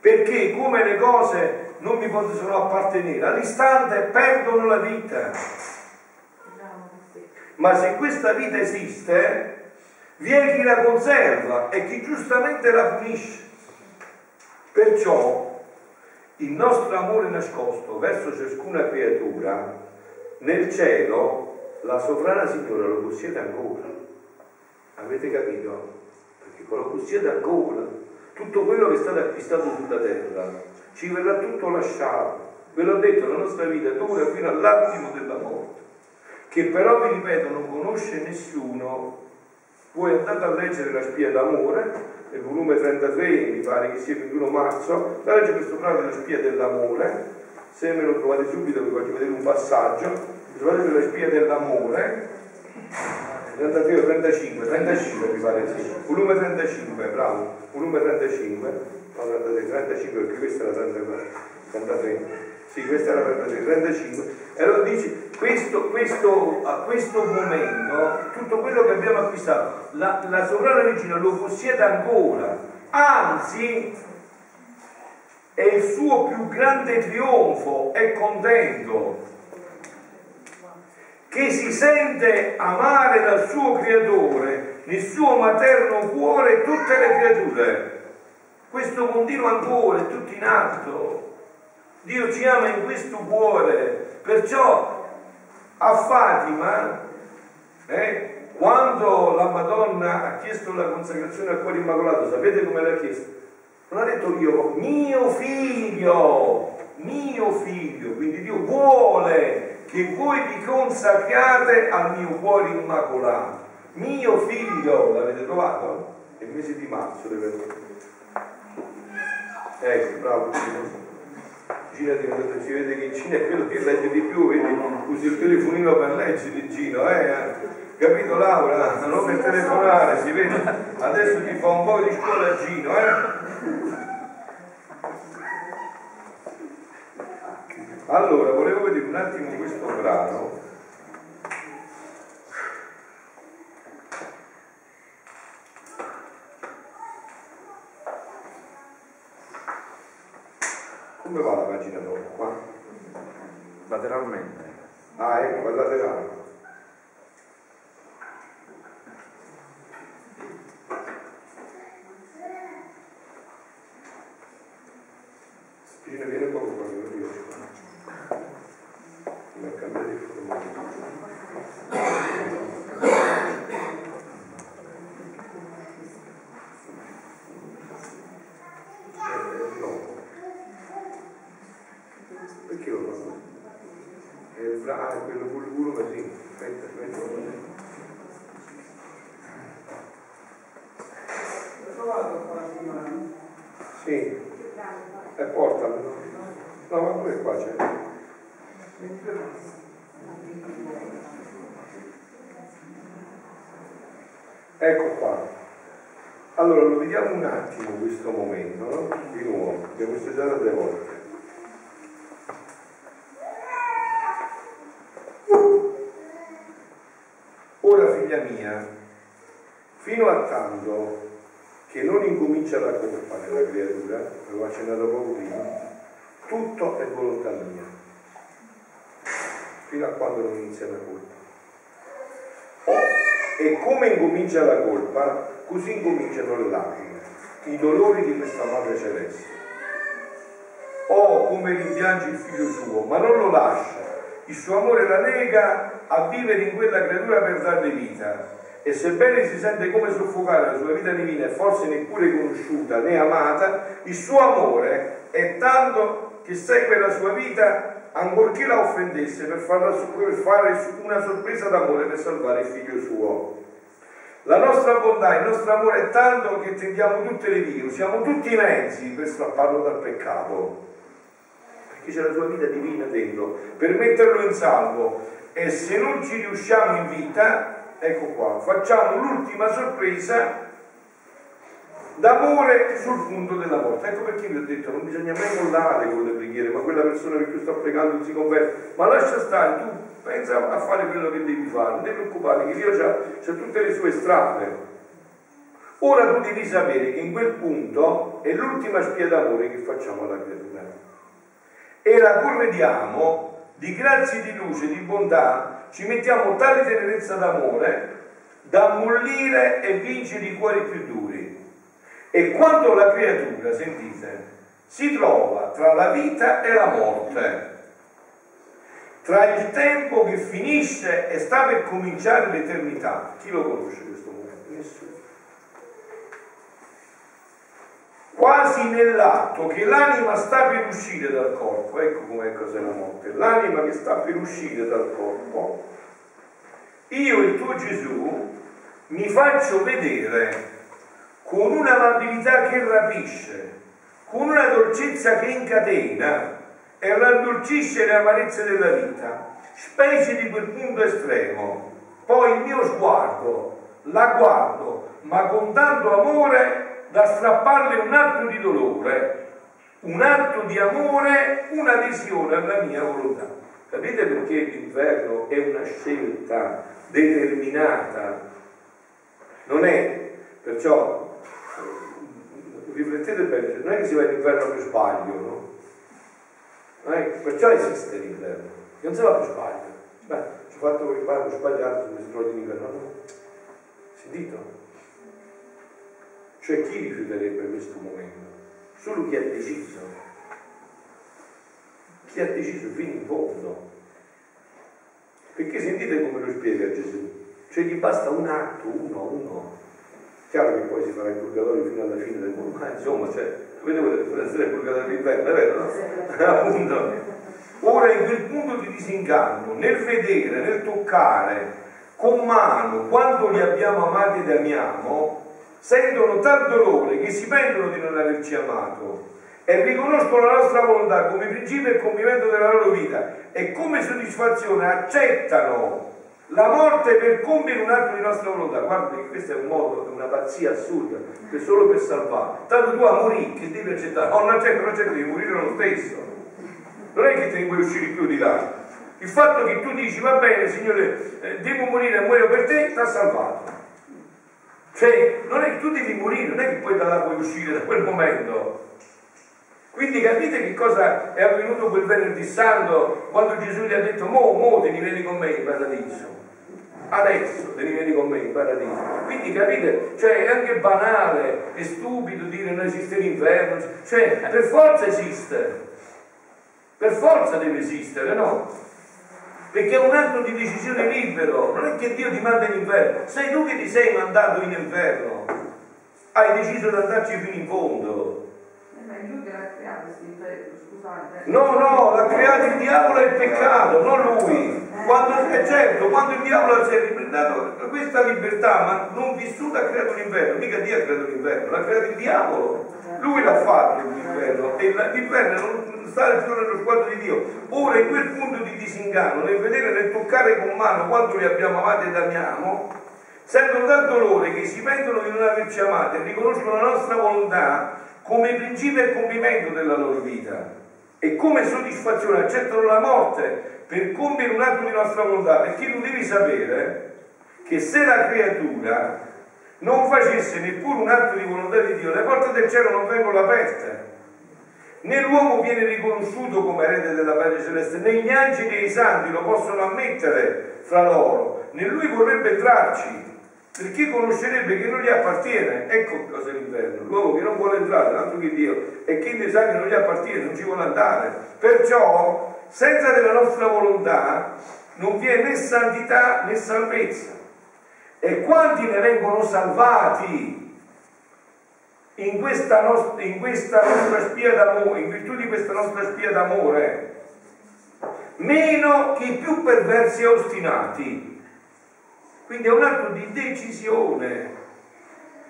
perché come le cose non mi possono appartenere, all'istante perdono la vita. Ma se questa vita esiste, vi è chi la conserva e chi giustamente la punisce. Perciò il nostro amore nascosto verso ciascuna creatura, nel cielo la sovrana signora lo possiede ancora. Avete capito? Perché lo possiede ancora. Tutto quello che è stato acquistato sulla terra ci verrà tutto lasciato. Ve l'ho detto, la nostra vita dura fino all'attimo della morte, che però, vi ripeto, non conosce nessuno. Voi andate a leggere la spia d'amore, nel volume 33, mi pare che sia il 21 marzo, la legge questo brano della spia dell'amore, se me lo trovate subito vi faccio vedere un passaggio, trovate la spia dell'amore, 33 o 35, 35 mi pare sì, volume 35, bravo, volume 35, no 33, 35 perché questa è la 33, 33 sì, questa era la 35, e allora dice, questo, questo, a questo momento, tutto quello che abbiamo acquistato, la, la sovrana regina lo possiede ancora, anzi è il suo più grande trionfo, è contento, che si sente amare dal suo creatore, nel suo materno cuore tutte le creature. Questo continua ancora, è tutto in atto. Dio ci ama in questo cuore, perciò a Fatima, eh, quando la Madonna ha chiesto la consacrazione al cuore immacolato, sapete come l'ha chiesto? Non ha detto io, mio figlio, mio figlio, quindi Dio vuole che voi vi consacriate al mio cuore immacolato. Mio figlio, l'avete trovato? È il mese di marzo deve essere. Ecco, bravo. Gino si vede che Gino è quello che legge di più, vedi, usi il telefonino per leggere Gino, eh? Capito Laura? Non per telefonare, si vede. Adesso ti fa un po' di scuola Gino, eh? Allora, volevo vedere un attimo questo brano Come va la pagina dopo qua? Lateralmente. Ah, ecco, la laterale. Spina viene poco qua, non riesco. Non cambiare il formato. ah, è quello col culo così, aspetta, aspetta. L'ho trovato qua Sì. E portalo. No, ma pure qua c'è. Ecco qua. Allora lo vediamo un attimo questo momento, no? Di nuovo, abbiamo studiato due volte. figlia mia, fino a tanto che non incomincia la colpa nella creatura, l'avevo accennato poco prima, tutto è volontà mia, fino a quando non inizia la colpa. E come incomincia la colpa, così incominciano le lacrime, i dolori di questa madre celeste. Oh, come rimpiange il figlio suo, ma non lo lascia, il suo amore la lega a vivere in quella creatura per darle vita. E sebbene si sente come soffocare la sua vita divina e forse neppure conosciuta né amata, il suo amore è tanto che segue la sua vita ancorché la offendesse per, farla, per fare una sorpresa d'amore per salvare il figlio suo. La nostra bontà, il nostro amore è tanto che tendiamo tutte le vie, usiamo tutti i mezzi per strapparlo dal peccato che c'è la sua vita divina dentro, per metterlo in salvo. E se non ci riusciamo in vita, ecco qua, facciamo l'ultima sorpresa d'amore sul punto della morte. Ecco perché vi ho detto, non bisogna mai mollare con le preghiere, ma quella persona che tu sta pregando si converte, ma lascia stare, tu pensa a fare quello che devi fare, non ti preoccupare che Dio ha tutte le sue strade. Ora tu devi sapere che in quel punto è l'ultima spia d'amore che facciamo alla creatura. E la corrediamo di grazie di luce, di bontà, ci mettiamo tale tenerezza d'amore da ammollire e vincere i cuori più duri. E quando la creatura, sentite, si trova tra la vita e la morte, tra il tempo che finisce e sta per cominciare l'eternità, chi lo conosce questo momento? Nessuno. Quasi nell'atto che l'anima sta per uscire dal corpo, ecco com'è cos'è la morte, l'anima che sta per uscire dal corpo, io il tuo Gesù mi faccio vedere con un'amabilità che rapisce, con una dolcezza che incatena e raddolcisce le amarezze della vita, specie di quel punto estremo. Poi il mio sguardo la guardo, ma con tanto amore da strapparle un atto di dolore, un atto di amore, un'adesione alla mia volontà. Capite perché l'inferno è una scelta determinata? Non è, perciò, riflettete bene, non è che si va all'inferno per sbaglio, no? Eh, perciò esiste l'inferno, non si va per sbaglio. Beh, ci ho fatto quel ho sbagliato, mi sono all'inferno. No? Sentito? Cioè chi rifiuterebbe questo momento? Solo chi ha deciso. Chi ha deciso fino in fondo. Perché sentite come lo spiega Gesù. Cioè gli basta un atto, uno, uno. Chiaro che poi si farà il purgatorio fino alla fine del mondo, ma insomma, cioè, Vedete quella differenza del purgatorio all'inferno, è vero? No? Appunto. Ora in quel punto di disinganno, nel vedere, nel toccare con mano quanto li abbiamo amati ed amiamo, sentono tal dolore che si pentono di non averci amato e riconoscono la nostra volontà come principio e compimento della loro vita e come soddisfazione accettano la morte per compiere un atto di nostra volontà. Guarda che questo è un modo, una pazzia assurda, che solo per salvare. Tanto tu a morire che devi accettare, oh, non accetto, non accetto, devi morire lo stesso. Non è che te ne puoi uscire più di là. Il fatto che tu dici, va bene, Signore, eh, devo morire e muoio per te, ti ha salvato. Cioè, non è che tu devi morire, non è che poi da là puoi uscire da quel momento. Quindi capite che cosa è avvenuto quel venerdì santo quando Gesù gli ha detto mo, mo te ne con me in paradiso. Adesso ne vieni con me in paradiso. Quindi capite, cioè è anche banale, è stupido dire non esiste l'inferno, cioè per forza esiste. Per forza deve esistere, no? Perché è un atto di decisione libero, non è che Dio ti manda in inferno, sei tu che ti sei mandato in inferno, hai deciso di andarci fino in fondo. No, no, l'ha creato il diavolo e il peccato, non lui. Quando, è certo, quando il diavolo si è dato questa libertà, ma non vissuta, ha creato l'inverno. Mica Dio ha creato l'inverno, l'ha creato il diavolo. Lui l'ha fatto l'inverno e l'inverno non sta più nello sguardo di Dio. Ora in quel punto di disinganno, nel vedere, nel toccare con mano quanto li abbiamo amati ed amiamo, sentono tanto dolore che si pentono di non averci amati e riconoscono la nostra volontà come principio e compimento della loro vita e come soddisfazione accettano la morte per compiere un atto di nostra volontà, perché tu devi sapere che se la creatura non facesse neppure un atto di volontà di Dio, le porte del cielo non vengono aperte. Né l'uomo viene riconosciuto come erede della Padre Celeste, né gli angeli e i santi lo possono ammettere fra loro, né lui vorrebbe entrarci, perché conoscerebbe che non gli appartiene. Ecco cosa è l'inferno. L'uomo che non vuole entrare, altro che Dio, e che ne sa che non gli appartiene, non ci vuole andare. Perciò, senza della nostra volontà, non vi è né santità né salvezza. E quanti ne vengono salvati in questa, nostra, in questa nostra spia d'amore, in virtù di questa nostra spia d'amore? Meno che i più perversi e ostinati quindi è un atto di decisione.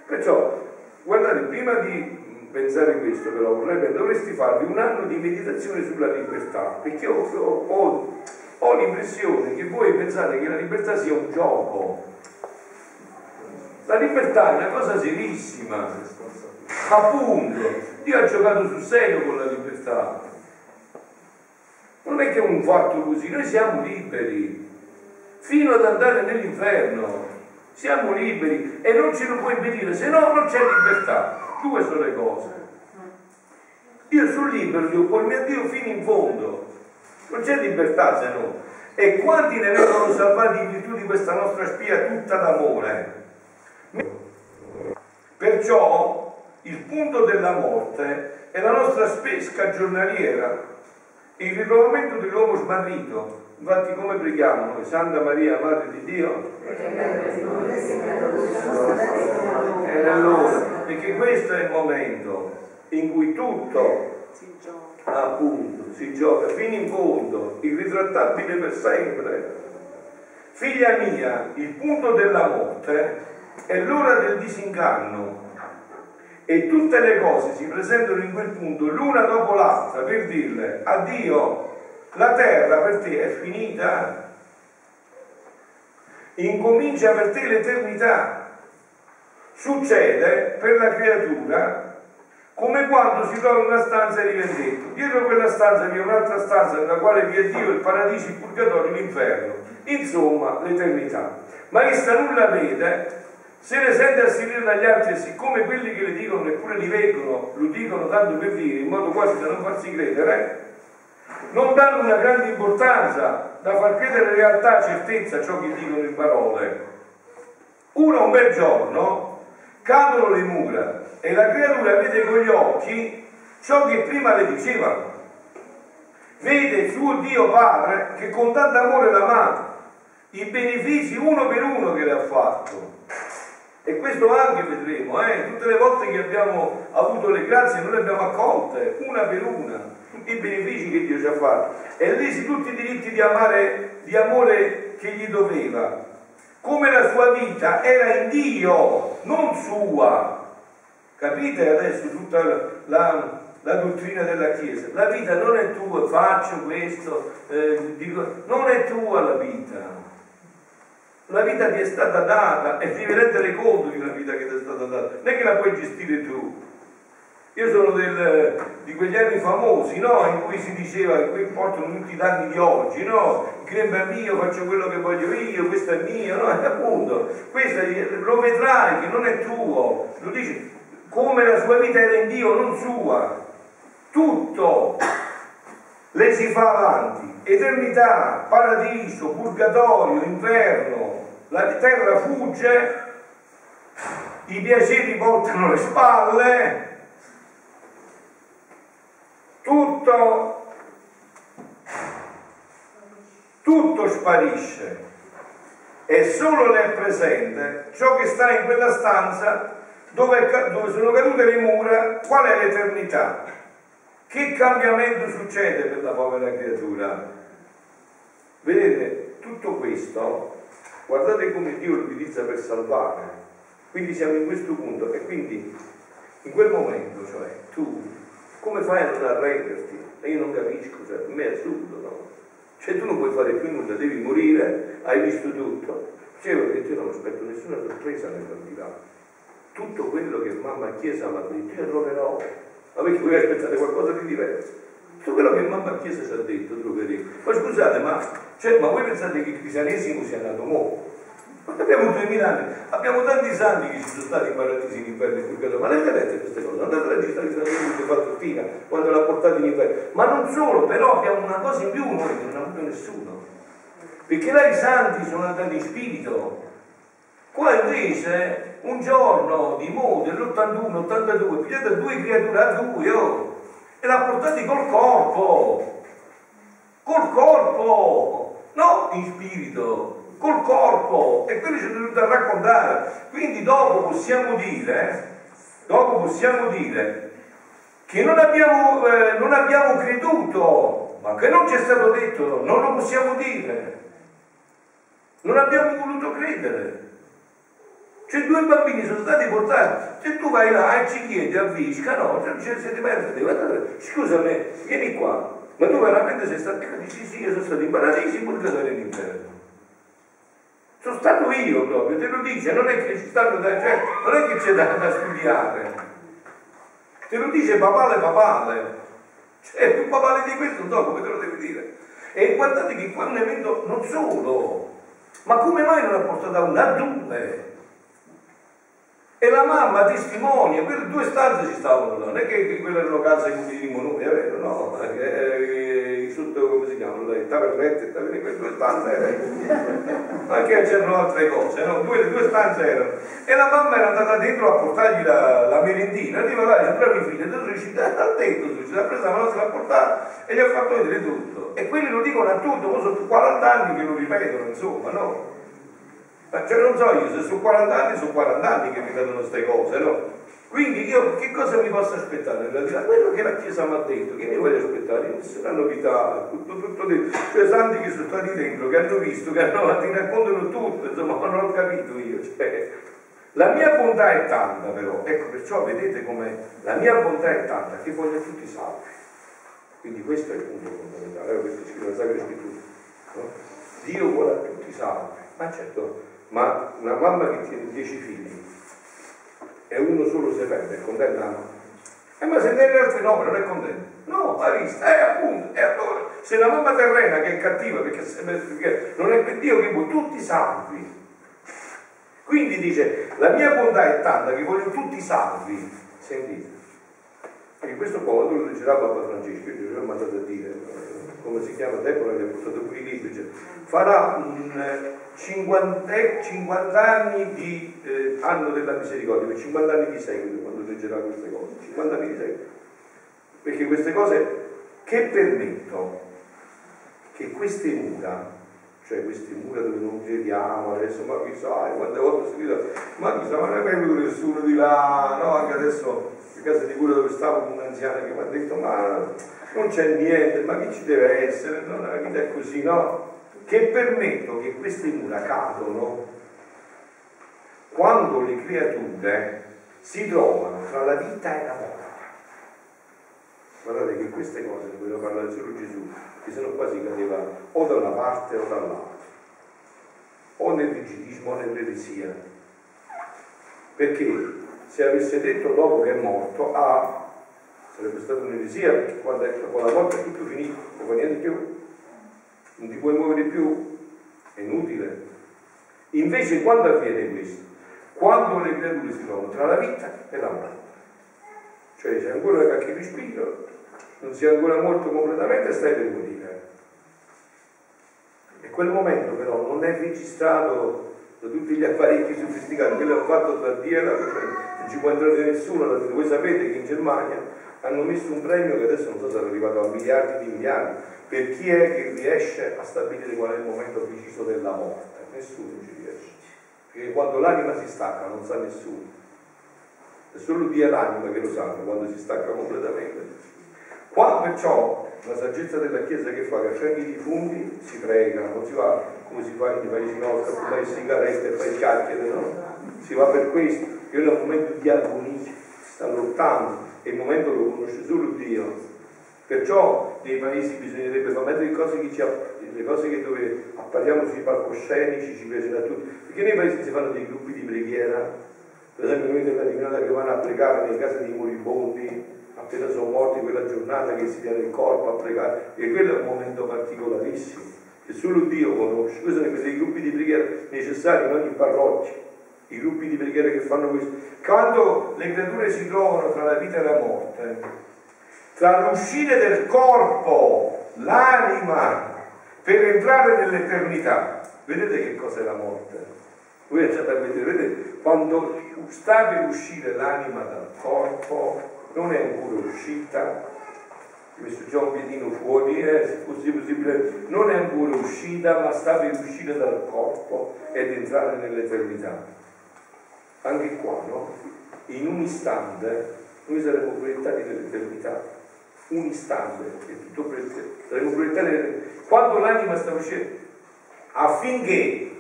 Perciò, guardate, prima di pensare questo, però, vorrei, dovresti farvi un anno di meditazione sulla libertà, perché ho, ho, ho l'impressione che voi pensate che la libertà sia un gioco. La libertà è una cosa serissima, appunto. Dio ha giocato sul serio con la libertà. Non è che è un fatto così, noi siamo liberi fino ad andare nell'inferno. siamo liberi e non ce lo può impedire, se no non c'è libertà. Due sono le cose. Io sono libero, io col mio Dio fino in fondo. Non c'è libertà se no. E quanti ne vengono salvati in virtù di questa nostra spia tutta d'amore? Perciò il punto della morte è la nostra spesca giornaliera, il ritrovamento dell'uomo smarrito. Infatti come preghiamo noi? Santa Maria, Madre di Dio? E allora, perché questo è il momento in cui tutto appunto si gioca fino in fondo, irritrattabile per sempre. Figlia mia, il punto della morte è l'ora del disinganno e tutte le cose si presentano in quel punto l'una dopo l'altra per dirle addio, la terra per te è finita, incomincia per te l'eternità. Succede per la creatura come quando si trova in una stanza di vendetto. Dietro quella stanza vi è un'altra stanza nella quale vi è Dio, il paradiso, il purgatorio, l'inferno. Insomma, l'eternità. Ma essa nulla vede, se ne sente assilire dagli altri e siccome quelli che le dicono neppure li vengono, lo dicono tanto per dire, in modo quasi da non farsi credere, non danno una grande importanza da far credere in realtà certezza a ciò che dicono in parole. Uno un bel giorno cadono le mura e la creatura vede con gli occhi ciò che prima le dicevano. Vede il suo Dio Padre che con tanto amore l'ha i benefici uno per uno che le ha fatto. E questo anche vedremo, eh? tutte le volte che abbiamo avuto le grazie noi le abbiamo accolte, una per una, i benefici che Dio ci ha fatto. E lesi tutti i diritti di, amare, di amore che gli doveva come la sua vita era in Dio, non sua. Capite adesso tutta la, la, dottrina della Chiesa? La vita non è tua, faccio questo, eh, dico, non è tua la vita. La vita ti è stata data e devi rendere conto di una vita che ti è stata data, non è che la puoi gestire tu. Io sono del, di quegli anni famosi, no? In cui si diceva che qui portano tutti i danni di oggi, no? Il grembo è mio, faccio quello che voglio io, questo è mio, no? E appunto, questo lo vedrai che non è tuo. Lo dice come la sua vita era in Dio, non sua. Tutto le si fa avanti. Eternità, paradiso, purgatorio, inferno, la terra fugge, i piaceri portano le spalle, tutto, tutto sparisce e solo nel presente ciò che sta in quella stanza dove, dove sono cadute le mura, qual è l'eternità? Che cambiamento succede per la povera creatura? Vedete, tutto questo, guardate come Dio lo utilizza per salvare. Quindi siamo in questo punto e quindi in quel momento, cioè tu come fai a non arrenderti? E io non capisco, cioè, per me è assurdo, no? Cioè tu non puoi fare più nulla, devi morire, hai visto tutto. Dicevo che io non aspetto nessuna sorpresa nell'aldilà. Tutto quello che mamma Chiesa mi ha detto, io troverò. Ma perché voi aspettate qualcosa di diverso? Tutto quello che mamma Chiesa ci ha detto troveremo. Ma scusate, ma, cioè, ma voi pensate che il cristianesimo sia nato mo'? Abbiamo 2000 anni, abbiamo tanti santi che ci sono stati in paradiso in inferno e purgatorio, ma le avete lette queste cose? Andate a registrare che fatto Fina quando l'ha portato in inferno. Ma non solo, però abbiamo una cosa in più noi che non ha avuto nessuno. Perché là i santi sono andati in spirito. Qua invece un giorno di Mo dell'81-82 pigliate due creature a due oh, e l'ha portati col corpo. Col corpo, no in spirito col corpo e quello ci è dovuto raccontare. Quindi dopo possiamo dire, dopo possiamo dire che non abbiamo, eh, non abbiamo creduto, ma che non ci è stato detto, non lo possiamo dire. Non abbiamo voluto credere. Cioè due bambini sono stati portati, se tu vai là e ci chiedi a Visca, no, cioè, se ti perde, scusami, vieni qua, ma tu veramente sei stato, dici sì, io sono stato in paradiso, in purgatorio e in inferno. Sono stato io proprio, te lo dice, non è che ci stanno da, cioè, non è che c'è da, da studiare. Te lo dice papale papale. Cioè, più papale di questo non so come te lo devi dire. E guardate che qua è un evento non solo, ma come mai non ha portato a una a due? E la mamma testimonia, quelle due stanze ci stavano non è che quelle erano case in cui vivevano noi, è vero, no, eh, sotto, come si chiamano, le tabernette, quelle due stanze erano, anche c'erano altre cose, no? due, due stanze erano. E la mamma era andata dentro a portargli la, la merendina, arriva là, gli bravi figli, e tu dici, ha detto, si l'ha presa, ma non se l'ha portata e gli ha fatto vedere tutto. E quelli lo dicono a tutto, sono 40 anni che lo ripetono, insomma, no? Ma cioè non so io, se sono 40 anni, sono 40 anni che mi vedono queste cose, no? Quindi io che cosa mi posso aspettare realtà? Quello che la Chiesa mi ha detto, che mi voglio aspettare? Nessuna novità, tutto, tutto dentro. Cioè santi che sono stati dentro, che hanno visto, che hanno, ti raccontano tutto, insomma, ma non ho capito io. Cioè, la mia bontà è tanta però, ecco perciò vedete come la mia bontà è tanta che voglio tutti salvi. Quindi questo è il punto fondamentale, questo è scritto nella Sacra Scrittura. No? Dio vuole a tutti salvi, ma certo ma una mamma che tiene dieci figli e uno solo si perde, è contenta la mamma. Eh, ma se nelle altre nove non è contenta? No, ha visto, eh appunto, e allora, se la mamma terrena che è cattiva, perché, perché non è per Dio che vuoi tutti salvi. Quindi dice, la mia bontà è tanta che voglio tutti salvi. Sentite. Perché questo qua quando lo leggerà Papa Francesco, io gli ho mandato a dire, come si chiama, Deborah gli ha portato qui i libri, cioè, farà un 50, eh, 50 anni di eh, anno della misericordia, 50 anni di seguito quando leggerà queste cose, 50 anni di seguito. Perché queste cose che permettono che queste mura, cioè queste mura dove non crediamo, adesso ma chissà, quante volte ho sentito, ma chissà, ma non è venuto nessuno di là, no? Anche adesso in casa di cura dove stavo con un'anziana che mi ha detto ma non c'è niente, ma che ci deve essere, no, la vita è così, no? Che permettono che queste mura cadono quando le creature si trovano tra la vita e la morte. Guardate che queste cose ne voglio parlare solo Gesù, che se no quasi cadeva o da una parte o dall'altra, o nel rigidismo o nell'eresia. Perché se avesse detto dopo che è morto, ah, sarebbe stata un'eresia quando è, con la morte è tutto finito, non fa niente più, non ti puoi muovere più, è inutile. Invece quando avviene questo? Quando le creature si trovano tra la vita e la morte. Cioè c'è ancora qualche respiro, non si è ancora morto completamente e stai per morire. E quel momento però non è registrato da tutti gli apparecchi sofisticati, quello hanno fatto tra Dio la non ci può entrare nessuno, voi sapete che in Germania hanno messo un premio che adesso non so se è arrivato a miliardi di miliardi, per chi è che riesce a stabilire qual è il momento preciso della morte. Nessuno ci riesce. Perché quando l'anima si stacca non sa nessuno. È solo Dio e l'anima che lo sanno quando si stacca completamente. Qua perciò la saggezza della Chiesa che fa? Che affianchi i defunti si prega, non si va come si fa nei paesi nostri, a fumare sigarette e fare chiacchiere, no? Si va per questo, che è un momento di agonia, sta lottando, e il momento lo conosce solo Dio. Perciò nei paesi bisognerebbe far mettere le cose che, ci, le cose che dove appariamo sui palcoscenici, ci piacciono a tutti, perché nei paesi si fanno dei gruppi di preghiera, per esempio noi della divinità che vanno a pregare nelle case dei moribondi, appena sono morti quella giornata che si tiene il corpo a pregare, e quello è un momento particolarissimo, che solo Dio conosce. Questi sono dei gruppi di preghiera necessari in ogni parrocchia i gruppi di preghiera che fanno questo. Quando le creature si trovano tra la vita e la morte, tra l'uscire del corpo, l'anima, per entrare nell'eternità, vedete che cos'è la morte? Voi andate a vedere, vedete, quando sta per uscire l'anima dal corpo, non è ancora uscita, ho messo già un piedino fuori, eh, se fosse possibile, non è ancora uscita, ma sta per uscire dal corpo ed entrare nell'eternità anche qua, no? In un istante noi saremo proiettati nell'eternità. Un istante, è tutto proiettato. Saremo proiettati nell'eternità. Quando l'anima sta uscendo, affinché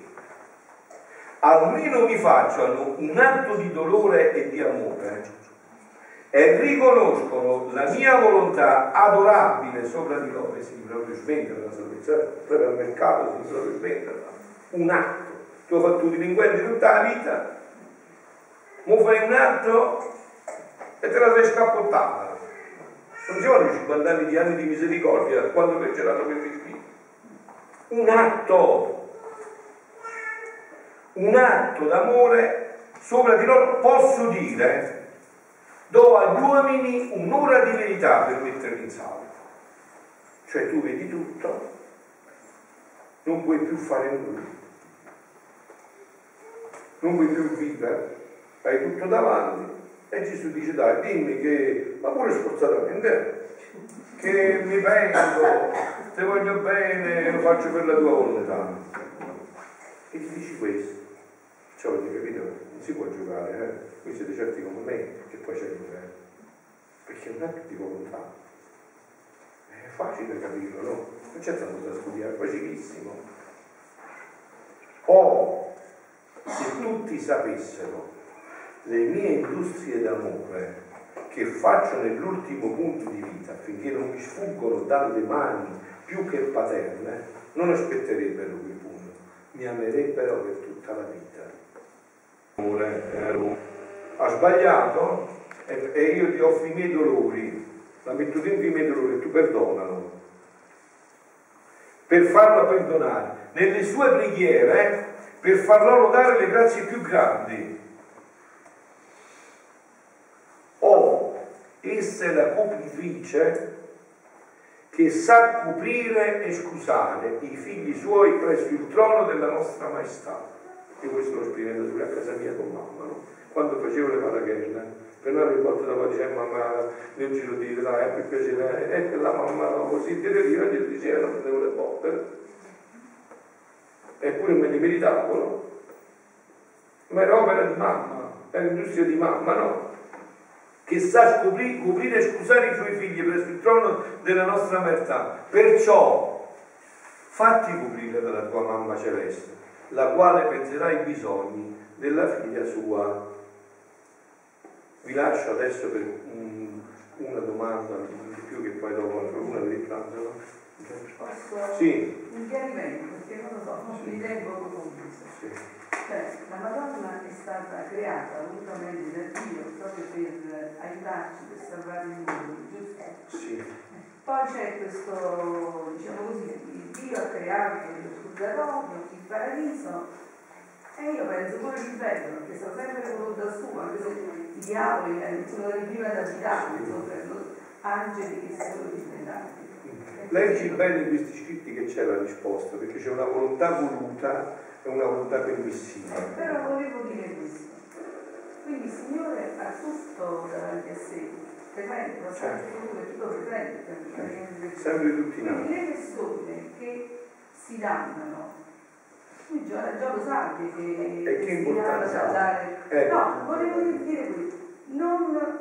almeno mi facciano un atto di dolore e di amore e riconoscono la mia volontà adorabile sopra di loro, e si proprio svendere la salvezza, proprio al mercato si proprio svendere un atto. Tu hai fatto i delinquenti tutta la vita, fai un atto e te la sei scappottata. Non ci vogliono 50 anni di anni di misericordia quando leggeranno questi scritti. Un atto, un atto d'amore sopra di loro, posso dire, do agli uomini un'ora di verità per metterli in salvo. Cioè tu vedi tutto, non puoi più fare nulla, non puoi più vivere, hai tutto davanti e Gesù dice dai dimmi che, ma pure sforzatamente, che mi vengo, ti voglio bene, lo faccio per la tua volontà. E ti dici questo. Cioè, avete capito? Non si può giocare, eh? Voi siete certi come me che poi c'è l'inferno. Perché non è più di volontà. È facile capirlo, no? Non c'è tanto da studiare, è facilissimo. O oh, se tutti sapessero le mie industrie d'amore che faccio nell'ultimo punto di vita affinché non mi sfuggono dalle mani più che paterne, non aspetterebbero quel punto, mi amerebbero per tutta la vita. Ha sbagliato e io ti offro i miei dolori, la metto dentro i miei dolori e tu perdonalo. Per farla perdonare, nelle sue preghiere, per far loro dare le grazie più grandi essa è la copritrice che sa coprire e scusare i figli suoi presso il trono della nostra maestà. Io questo l'ho sperimentato pure a casa mia con mamma, no? quando facevo le marachelle. Per le volte dopo diceva mamma nel giro di là, è più piacere, e la mamma così io gli diceva non prendevo le botte. Eppure me li meritavo, Ma era opera di mamma, era industria di mamma, no? Che sa scoprire, coprire e scusare i suoi figli presso il trono della nostra mertà. Perciò fatti coprire dalla tua mamma celeste, la quale penserà ai bisogni della figlia sua. Vi lascio adesso per un, una domanda di più che poi dopo una di pranzo. Posso sì. un chiarimento, perché non lo so, non mi leggo con Sì. Cioè, la Madonna è stata creata volutamente da Dio proprio per aiutarci, per salvare il mondo, giusto? Sì. Poi c'è questo, diciamo così, Dio ha creato il purgatorio, il paradiso, e io penso pure l'inferno, perché sta sempre volontà sua, anche se i diavoli eh, sono le prime ad abitare, sono angeli che sono diventati. Leggi bene in questi scritti che c'è la risposta, perché c'è una volontà voluta è una volontà permissiva. Eh, però volevo dire questo. Quindi il Signore ha tutto davanti a sé, lo sa tutto, tutto presente. Sempre tutti Quindi le persone che si dannano, tu già, lo sai che, e che importanza a dare. Eh. No, volevo dire questo, non,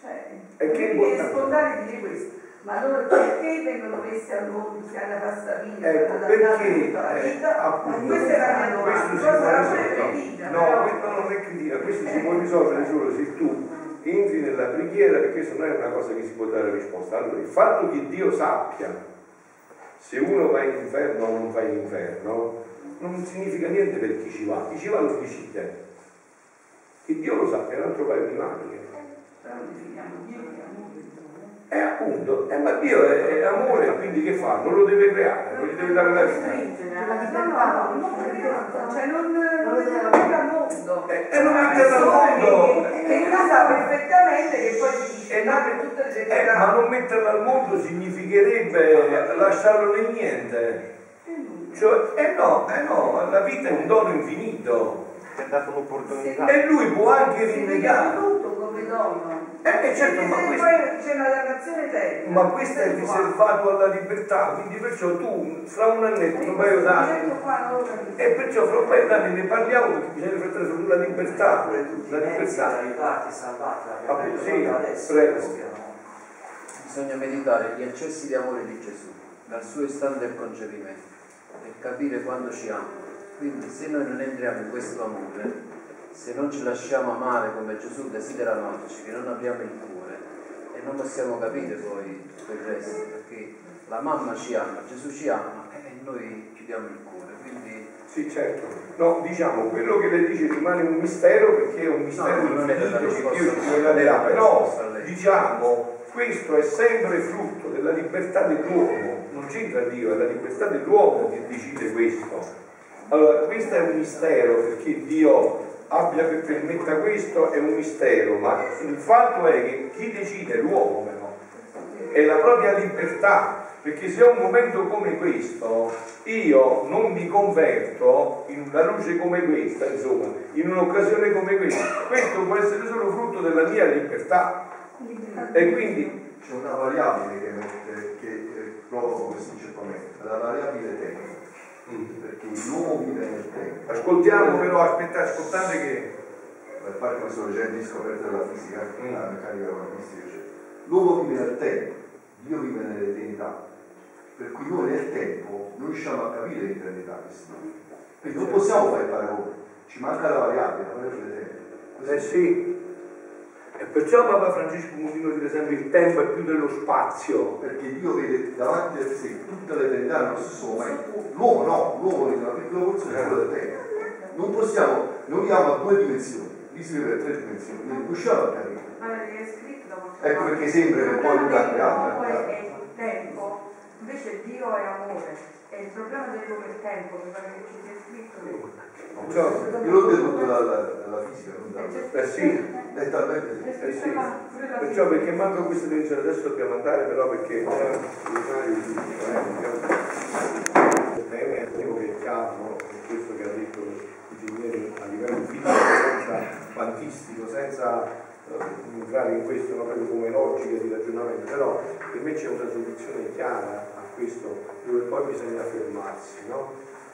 cioè, e che è spontaneo dire questo ma loro perché vengono messi al mondo si pasta via ecco, perché eh, appunto, questa è la mia domanda questo si può no, questo non è critica questo si può risolvere solo se tu entri nella preghiera perché questo non è una cosa che si può dare risposta. Allora il fatto che Dio sappia se uno va in inferno o non va in inferno non significa niente per chi ci va. Chi ci va lo decide che Dio lo sappia è un altro paio di maniche. Però definiamo Dio che e appunto, eh, ma Dio è, è, amore, quindi che fa? Non lo deve creare, non gli deve dare la vita. No, no, no, cioè non, lo deve mettere al mondo. E, e non mettere al mondo. E lui sa perfettamente che poi ti dice, no, per tutte le eh, Ma non metterlo al mondo significherebbe lasciarlo nel niente. Cioè, eh no, eh no, la vita è un dono infinito. Ha dato un'opportunità. E lui può anche rinnegare. tutto come dono. Eh, certo, ma questo, c'è una dannazione eterna. Ma questo è riservato alla libertà, quindi perciò tu fra un annetto, un paio d'anni, e perciò fra un paio d'anni ne parliamo perché bisogna riflettere sulla libertà. La libertà. ah, sì, adesso. Prego. Bisogna meditare gli accessi di amore di Gesù, dal suo istante del concepimento, e capire quando ci ama. Quindi se noi non entriamo in questo amore, se non ci lasciamo amare come Gesù desidera amarci, che non abbiamo il cuore e non possiamo capire poi quel resto, perché la mamma ci ama, Gesù ci ama e noi chiudiamo il cuore. Quindi... Sì, certo. No, diciamo, quello che lei dice rimane un mistero perché è un mistero no, non è la risposta, Dio ci darà, però diciamo, questo è sempre frutto della libertà dell'uomo, non c'entra Dio, è la libertà dell'uomo che decide questo. Allora, questo è un mistero perché Dio abbia che permetta questo è un mistero, ma il fatto è che chi decide l'uomo però è la propria libertà, perché se a un momento come questo io non mi converto in una luce come questa, insomma, in un'occasione come questa, questo può essere solo frutto della mia libertà. E quindi c'è una variabile che, che, che provoca questo inceppamento, la variabile tempo. Perché l'uomo vive nel tempo. Ascoltiamo però, aspettate, ascoltate che. Per fare questo leggendo di scoperta della fisica, mm. la meccanica quantistica, cioè, l'uomo vive nel tempo, Dio vive nell'eternità. Per cui noi nel tempo non riusciamo a capire l'eternità. Quindi non possiamo fare paragone, ci manca la variabile, la variabile tempo. Eh sì, e perciò Papa Francesco continua a dire sempre il tempo è più dello spazio. Perché Dio vede davanti a sé tutta l'eternità nello stesso momento. L'uomo no, l'uomo vede la piccola porzione è del tempo. Non possiamo, noi viviamo a due dimensioni, lì si vive a tre dimensioni, non riusciamo a capire. Ecco perché sembra che poi lui ha creato. è tempo, invece Dio è amore. E il problema dell'uomo è il tempo, mi pare che ci sia scritto. Cioè, io l'ho detto dalla, dalla fisica, non dalla... Eh sì, è talmente eh sì. Perciò perché manco questa direzione adesso dobbiamo andare però perché eh, è che è chiaro, questo che ha detto l'ingegnere a livello fisico, senza quantistico, senza entrare in questo proprio come logica di ragionamento, però per me c'è una soluzione chiara questo dove poi bisogna fermarsi, no?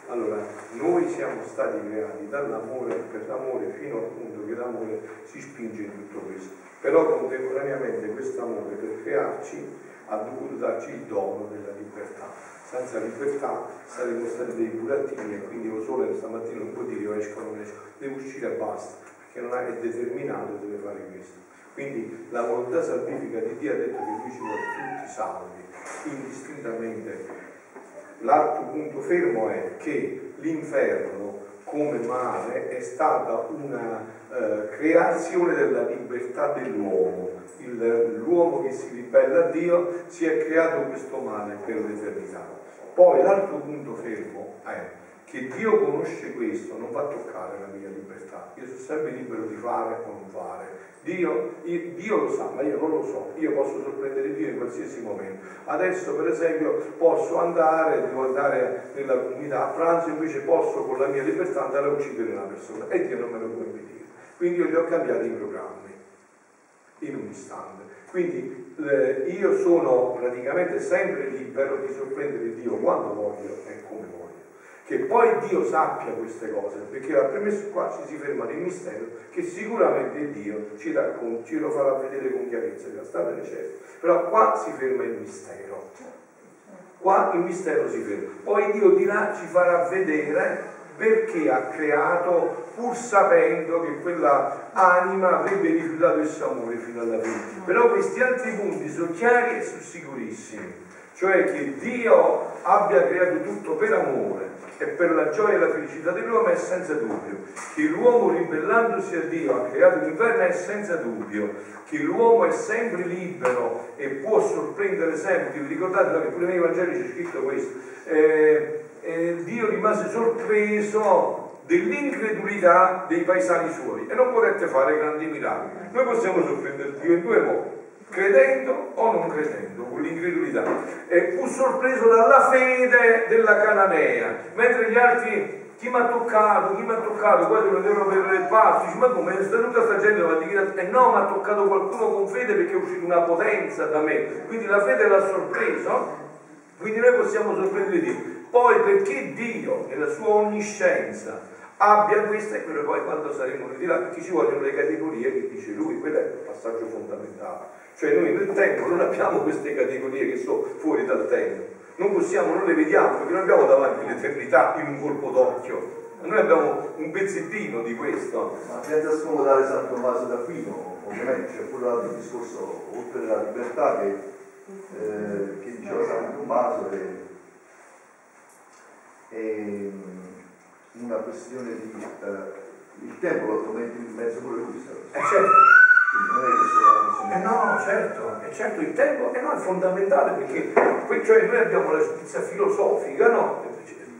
Allora, noi siamo stati creati dall'amore per l'amore fino al punto che l'amore si spinge in tutto questo. Però contemporaneamente questo amore per crearci ha dovuto darci il dono della libertà. Senza libertà saremmo stati dei burattini e quindi lo sole stamattina non può dire io esco o non esco, deve uscire e basta, perché non è determinato, deve fare questo. Quindi la volontà salvifica di Dio ha detto che lui ci vuole tutti salvi, indistintamente L'altro punto fermo è che l'inferno come male è stata una eh, creazione della libertà dell'uomo. l'uomo che si ribella a Dio si è creato questo male per l'eternità. Poi l'altro punto fermo è che Dio conosce questo, non va a toccare la mia libertà. Io sono sempre libero di fare o non fare, Dio, Dio, lo sa, ma io non lo so, io posso sorprendere Dio in qualsiasi momento. Adesso per esempio posso andare, devo andare nella comunità a pranzo, invece posso con la mia libertà andare a uccidere una persona e Dio non me lo può impedire. Quindi io gli ho cambiato i programmi in un istante. Quindi eh, io sono praticamente sempre libero di sorprendere Dio quando voglio e come voglio che poi Dio sappia queste cose, perché la premessa qua ci si ferma nel mistero che sicuramente Dio ci racconta, ci lo farà vedere con chiarezza, che statene certo. Però qua si ferma il mistero. Qua il mistero si ferma. Poi Dio di là ci farà vedere perché ha creato pur sapendo che quella anima avrebbe rifiutato il suo amore fino alla fine. Però questi altri punti sono chiari e sono sicurissimi cioè che Dio abbia creato tutto per amore e per la gioia e la felicità dell'uomo è senza dubbio, che l'uomo ribellandosi a Dio ha creato l'inferno è senza dubbio, che l'uomo è sempre libero e può sorprendere sempre, vi ricordate che pure nei Vangeli c'è scritto questo, eh, eh, Dio rimase sorpreso dell'incredulità dei paesani suoi e non potete fare grandi miracoli. Noi possiamo sorprendere Dio in due modi credendo o non credendo, con l'incredulità. E fu sorpreso dalla fede della cananea, mentre gli altri chi mi ha toccato, chi mi ha toccato, poi lo devono per il passo, dice ma come? È tutta sta gente ma di e no, mi ha toccato qualcuno con fede perché è uscita una potenza da me, quindi la fede l'ha sorpreso, quindi noi possiamo sorprendere Dio. Poi perché Dio, nella sua onniscienza, abbia questa e quello poi quando saremo là, perché ci vogliono le categorie che dice lui, quello è il passaggio fondamentale. Cioè noi nel tempo non abbiamo queste categorie che sono fuori dal tempo, non possiamo, non le vediamo perché non abbiamo davanti l'eternità in un colpo d'occhio. Noi abbiamo un pezzettino di questo. Ma senza scomodare San Tommaso d'Aquino, ovviamente c'è pure l'altro discorso, oltre alla libertà che, eh, che diceva San Tommaso, è, è una questione di... Eh, il tempo lo mette in mezzo pure lui. Eh certo. Eh no, certo, e certo il tempo eh no, è fondamentale perché cioè noi abbiamo la giustizia filosofica, no?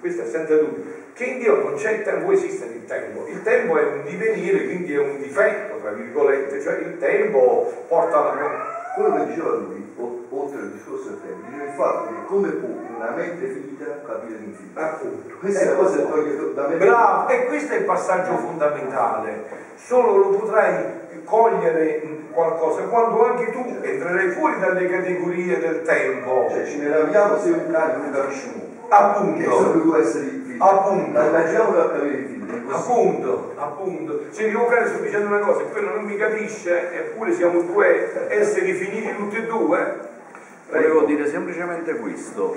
Questa è senza dubbio, che in Dio non c'è il tempo, esiste il tempo. Il tempo è un divenire, quindi è un difetto, tra virgolette, cioè il tempo porta alla... Quello che diceva lui, oltre al discorso del tempo, diceva il fatto che come può una mente finita capire l'infinito. Appunto. Questa è la cosa che toglie da me. Bravo, e questo è il passaggio fondamentale. Solo lo potrai cogliere qualcosa quando anche tu entrerai fuori dalle categorie del tempo. Cioè ci meravigliamo se un cane non capisce. Che Appunto, sono due esseri infiniti. Appunto. Ma immaginiamolo a capire l'infinito. è impossibile. appunto, appunto. Se io cane sto dicendo una cosa e quello non mi capisce, eppure siamo due esseri finiti tutti e due. Volevo dire semplicemente questo,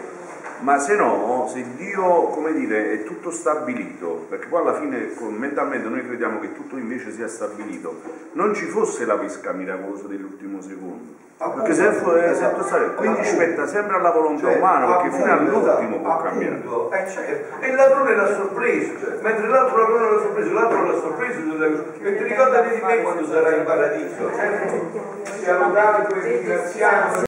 ma se no, se Dio, come dire, è tutto stabilito, perché poi alla fine mentalmente noi crediamo che tutto invece sia stabilito, non ci fosse la pesca miracolosa dell'ultimo secondo. Perché se fu- è tutto stato- quindi spetta sempre alla volontà Cioè, umana, perché fino appunto, all'ultimo può cambiare. Appunto, eh, certo. E il ladrone l'ha sorpreso, mentre l'altro ladrone l'ha sorpreso, l'altro l'ha sorpreso. E ti ricordati di me quando sarai in paradiso. Certo. Sia lodato e ringraziato.